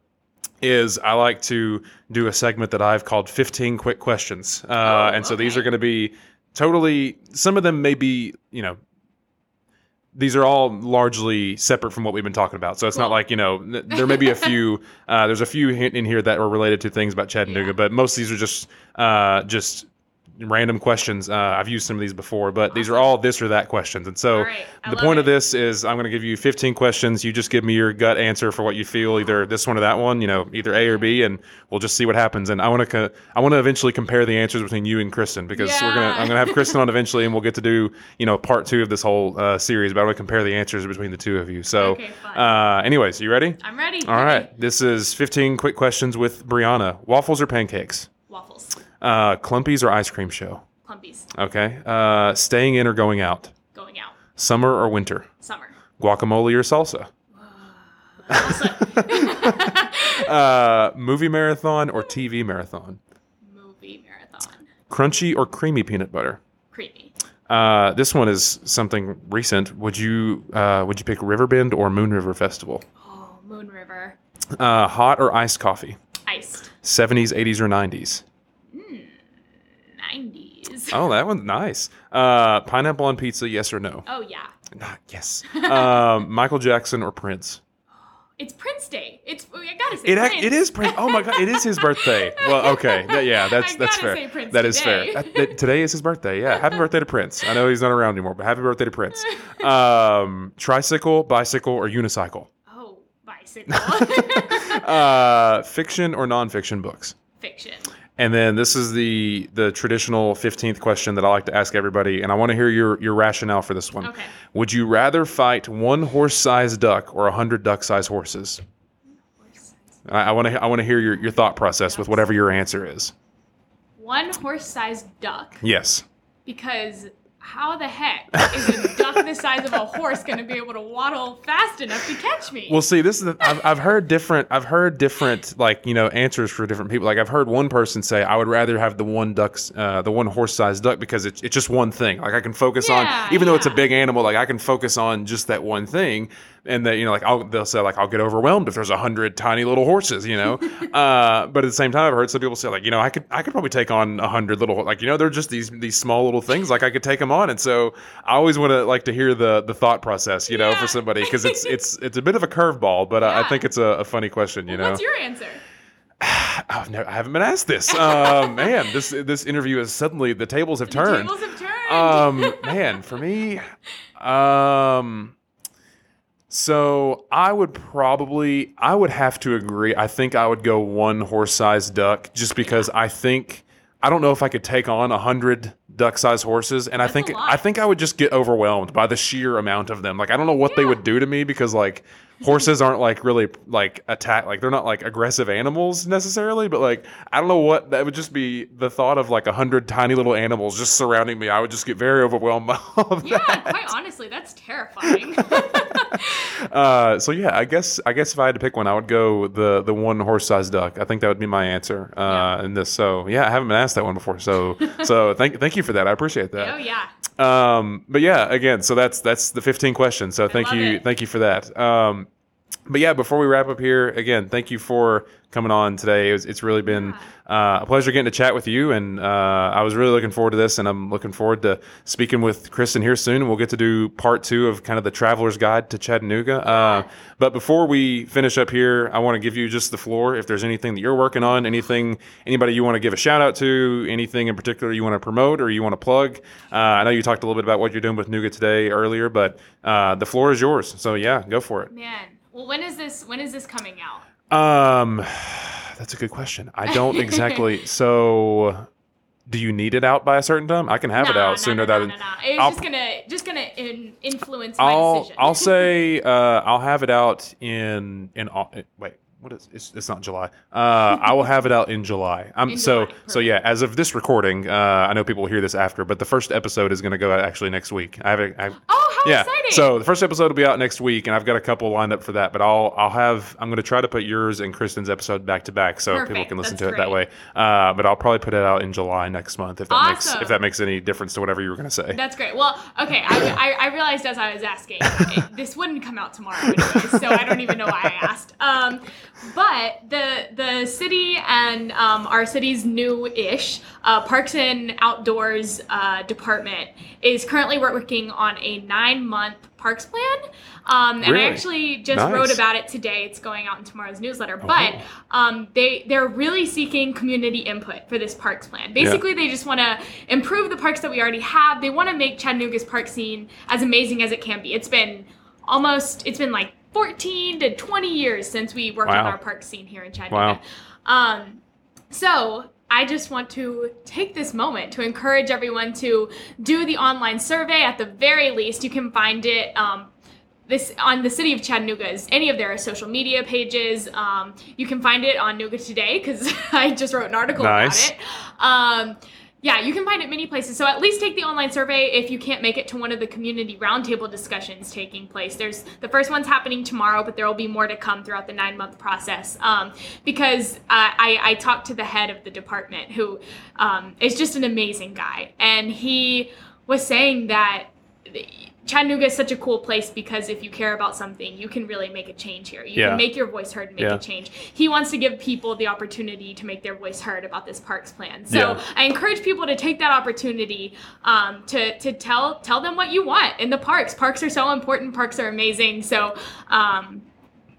is I like to do a segment that I've called 15 quick questions. Uh, Oh, and so these are going to be totally, some of them may be, you know, these are all largely separate from what we've been talking about. So it's not like, you know, there may be a few, <laughs> uh, there's a few in here that are related to things about Chattanooga, Yeah. but most of these are just, uh, just random questions. Uh, I've used some of these before, but these are all this or that questions. And so right. The point of this is I'm going to give you 15 questions. You just give me your gut answer for what you feel, either this one or that one, you know, either A or B, and we'll just see what happens. And I want to, co- I want to eventually compare the answers between you and Kristen because we're gonna, I'm gonna have Kristen on <laughs> eventually, and we'll get to do, you know, part two of this whole uh, series. But I want to compare the answers between the two of you. So, Okay, uh, anyways, you ready? I'm ready. All right. This is 15 quick questions with Brianna. Waffles or pancakes? Waffles. Uh, Clumpies or ice cream show? Clumpies. Okay. Uh, staying in or going out? Going out. Summer or winter? Summer. Guacamole or salsa? <laughs> uh, movie marathon or TV marathon? Movie marathon. Crunchy or creamy peanut butter? Creamy. Uh, this one is something recent. Would you uh, would you pick Riverbend or Moon River Festival? Oh, Moon River. Uh, hot or iced coffee? Iced. 70s, 80s, or 90s? 90s. Oh, that one's nice. Uh, pineapple on pizza, yes or no? Oh, yeah. Ah, yes. um, <laughs> Michael Jackson or Prince? It's Prince Day. It's I gotta say It Prince. it is Prince. Oh my god, it is his birthday. Well, okay, That- yeah, that's <laughs> I that's fair. That is today. fair. That- that- today is his birthday. Yeah, happy birthday to Prince. I know he's not around anymore, but happy birthday to Prince. <laughs> Um, tricycle, bicycle, or unicycle? Oh, bicycle. Uh, fiction or nonfiction books? Fiction. And then this is the the traditional fifteenth question that I like to ask everybody, and I want to hear your your rationale for this one. Okay. Would you rather fight one horse-sized duck or a hundred duck-sized horses? I, I want to I want to hear your, your thought process with whatever your answer is. One horse-sized duck. Yes. Because how the heck is a duck the size of a horse going to be able to waddle fast enough to catch me? Well, see, this is the, I've, I've heard different. I've heard different like you know answers for different people. Like I've heard one person say, "I would rather have the one duck's, uh, the one horse-sized duck because it's it's just one thing. Like I can focus Yeah, on, even though it's a big animal, like I can focus on just that one thing." And that you know, like I'll they'll say like I'll get overwhelmed if there's a hundred tiny little horses, you know. <laughs> uh, but at the same time, I've heard some people say like you know I could I could probably take on a hundred little like you know they're just these these small little things like I could take them on. And so I always want to like to hear the the thought process, you know, Yeah. for somebody because it's <laughs> it's it's a bit of a curveball, but I, I think it's a, a funny question, you know. What's your answer? <sighs> I've never, I haven't been asked this. Uh, <laughs> man, this this interview is suddenly the tables have The turned. tables have turned. Um, man, for me, um, so I would probably, I would have to agree. I think I would go one horse-sized duck, just because I think I don't know if I could take on a hundred duck-sized horses, and I think. I think I would just get overwhelmed by the sheer amount of them. Like I don't know what they would do to me because like horses aren't like really like attack like they're not like aggressive animals necessarily but like i don't know what that would just be the thought of like a hundred tiny little animals just surrounding me i would just get very overwhelmed by all yeah, that quite honestly, that's terrifying. <laughs> <laughs> uh, so yeah i guess i guess if i had to pick one i would go the the one horse sized duck i think that would be my answer uh Yeah. in this so yeah i haven't been asked that one before so <laughs> so thank thank thank you for that. I appreciate that. Oh yeah. Um, but yeah, again, so that's that's the 15 questions. So thank you, it. thank you for that. Um, but yeah, before we wrap up here, again, thank you for coming on today. It was, it's really been uh, a pleasure getting to chat with you, and uh, I was really looking forward to this, and I'm looking forward to speaking with Kristen here soon. And we'll get to do part two of kind of the traveler's guide to Chattanooga. Uh, but before we finish up here, I want to give you just the floor. If there's anything that you're working on, anything, anybody you want to give a shout out to, anything in particular you want to promote or you want to plug. Uh, I know you talked a little bit about what you're doing with Nooga today earlier, but uh, the floor is yours. So yeah, go for it. Man. Well, when is this? When is this coming out? Um, <sighs> that's a good question. I don't exactly. <laughs> so, do you need it out by a certain time? I can have it out no, sooner no, than. no, no, no. It's I'll- just gonna just gonna in, influence my I'll decision. I'll <laughs> say uh, I'll have it out in in wait what is it's, it's not July. Uh, I will have it out in July. I'm <laughs> In so July, so yeah. As of this recording, uh, I know people will hear this after, but the first episode is going to go out actually next week. I have it. I, oh, how yeah. exciting! So the first episode will be out next week, and I've got a couple lined up for that. But I'll I'll have I'm going to try to put yours and Kristen's episode back to back, so people can listen That's to it that way. Uh, but I'll probably put it out in July next month if that makes if that makes any difference to whatever you were going to say. That's great. Well, okay, I, I, I realized as I was asking, it, <laughs> this wouldn't come out tomorrow anyway, so I don't even know why I asked. Um, but the the city and um, our city's new-ish uh, Parks and Outdoors uh, department is currently working on a nine-month parks plan. Um, and Really? I actually just Nice. wrote about it today. It's going out in tomorrow's newsletter. But um, they they're really seeking community input for this parks plan. Basically, they just want to improve the parks that we already have. They want to make Chattanooga's park scene as amazing as it can be. It's been almost it's been like 14 to 20 years since we worked on our park scene here in Chattanooga. Um, so I just want to take this moment to encourage everyone to do the online survey. At the very least, you can find it. Um, this on the city of Chattanooga's any of their social media pages. Um, you can find it on Nooga Today because <laughs> I just wrote an article Nice. about it. Um, yeah, you can find it many places. So at least take the online survey if you can't make it to one of the community roundtable discussions taking place. There's the first one's happening tomorrow, but there will be more to come throughout the nine month process. Um, because uh, I, I talked to the head of the department, who um, is just an amazing guy, and he was saying that Chattanooga is such a cool place because if you care about something, you can really make a change here. You Yeah. can make your voice heard and make Yeah. a change. He wants to give people the opportunity to make their voice heard about this parks plan. So Yeah. I encourage people to take that opportunity um, to to tell tell them what you want in the parks. Parks are so important. Parks are amazing. So. Um,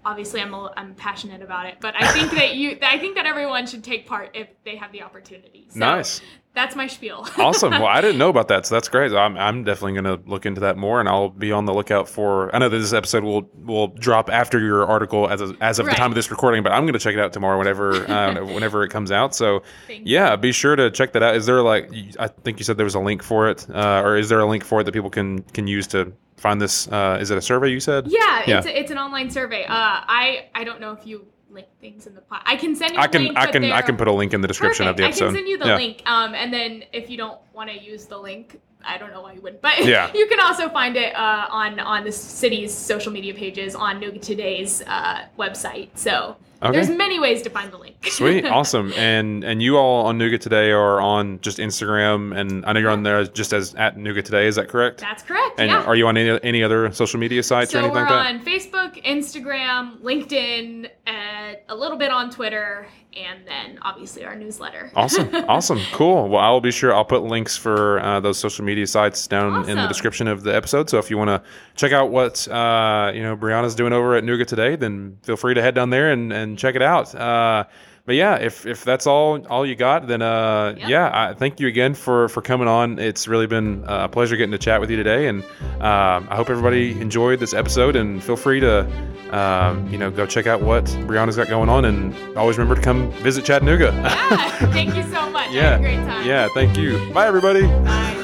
Obviously, I'm, a, I'm passionate about it, but I think that you, I think that everyone should take part if they have the opportunity. So Nice. That's my spiel. <laughs> awesome. Well, I didn't know about that, so that's great. I'm, I'm definitely going to look into that more, and I'll be on the lookout for. I know that this episode will will drop after your article as of, as of the time of this recording, but I'm going to check it out tomorrow whenever uh, <laughs> whenever it comes out. So yeah, be sure to check that out. Is there like I think you said there was a link for it, uh, or is there a link for it that people can can use to find this? Uh, is it a survey you said? Yeah, Yeah. it's a, it's an online survey. Uh, I I don't know if you link things in the pot. I can send you. I can link, I can I can put a link in the description Perfect. of the episode. I can send you the Yeah. link. Um, and then if you don't want to use the link, I don't know why you wouldn't, but Yeah. <laughs> you can also find it uh, on on the city's social media pages on Nooga Today's uh, website. So Okay. there's many ways to find the link. Sweet, <laughs> awesome, and and you all on Nooga today are on just Instagram, and I know you're on there just as at Nooga today. Is that correct? That's correct. and yeah. are you on any, any other social media sites or so anything we're like that? on Facebook, Instagram, LinkedIn, uh, a little bit on Twitter, and then obviously our newsletter. Awesome, <laughs> awesome, cool. Well, I'll be sure I'll put links for uh, those social media sites down in the description of the episode. So if you want to check out what uh, you know Brianna's doing over at Nooga today, then feel free to head down there and, and check it out. Uh, but yeah, if, if that's all all you got, then uh, Yep. yeah, I thank you again for for coming on. It's really been uh, a pleasure getting to chat with you today, and um, I hope everybody enjoyed this episode. And feel free to um, you know go check out what Brianna's got going on, and always remember to come visit Chattanooga. yeah, thank you so much. <laughs> Yeah, had a great time. yeah. Thank you. Bye, everybody. Bye.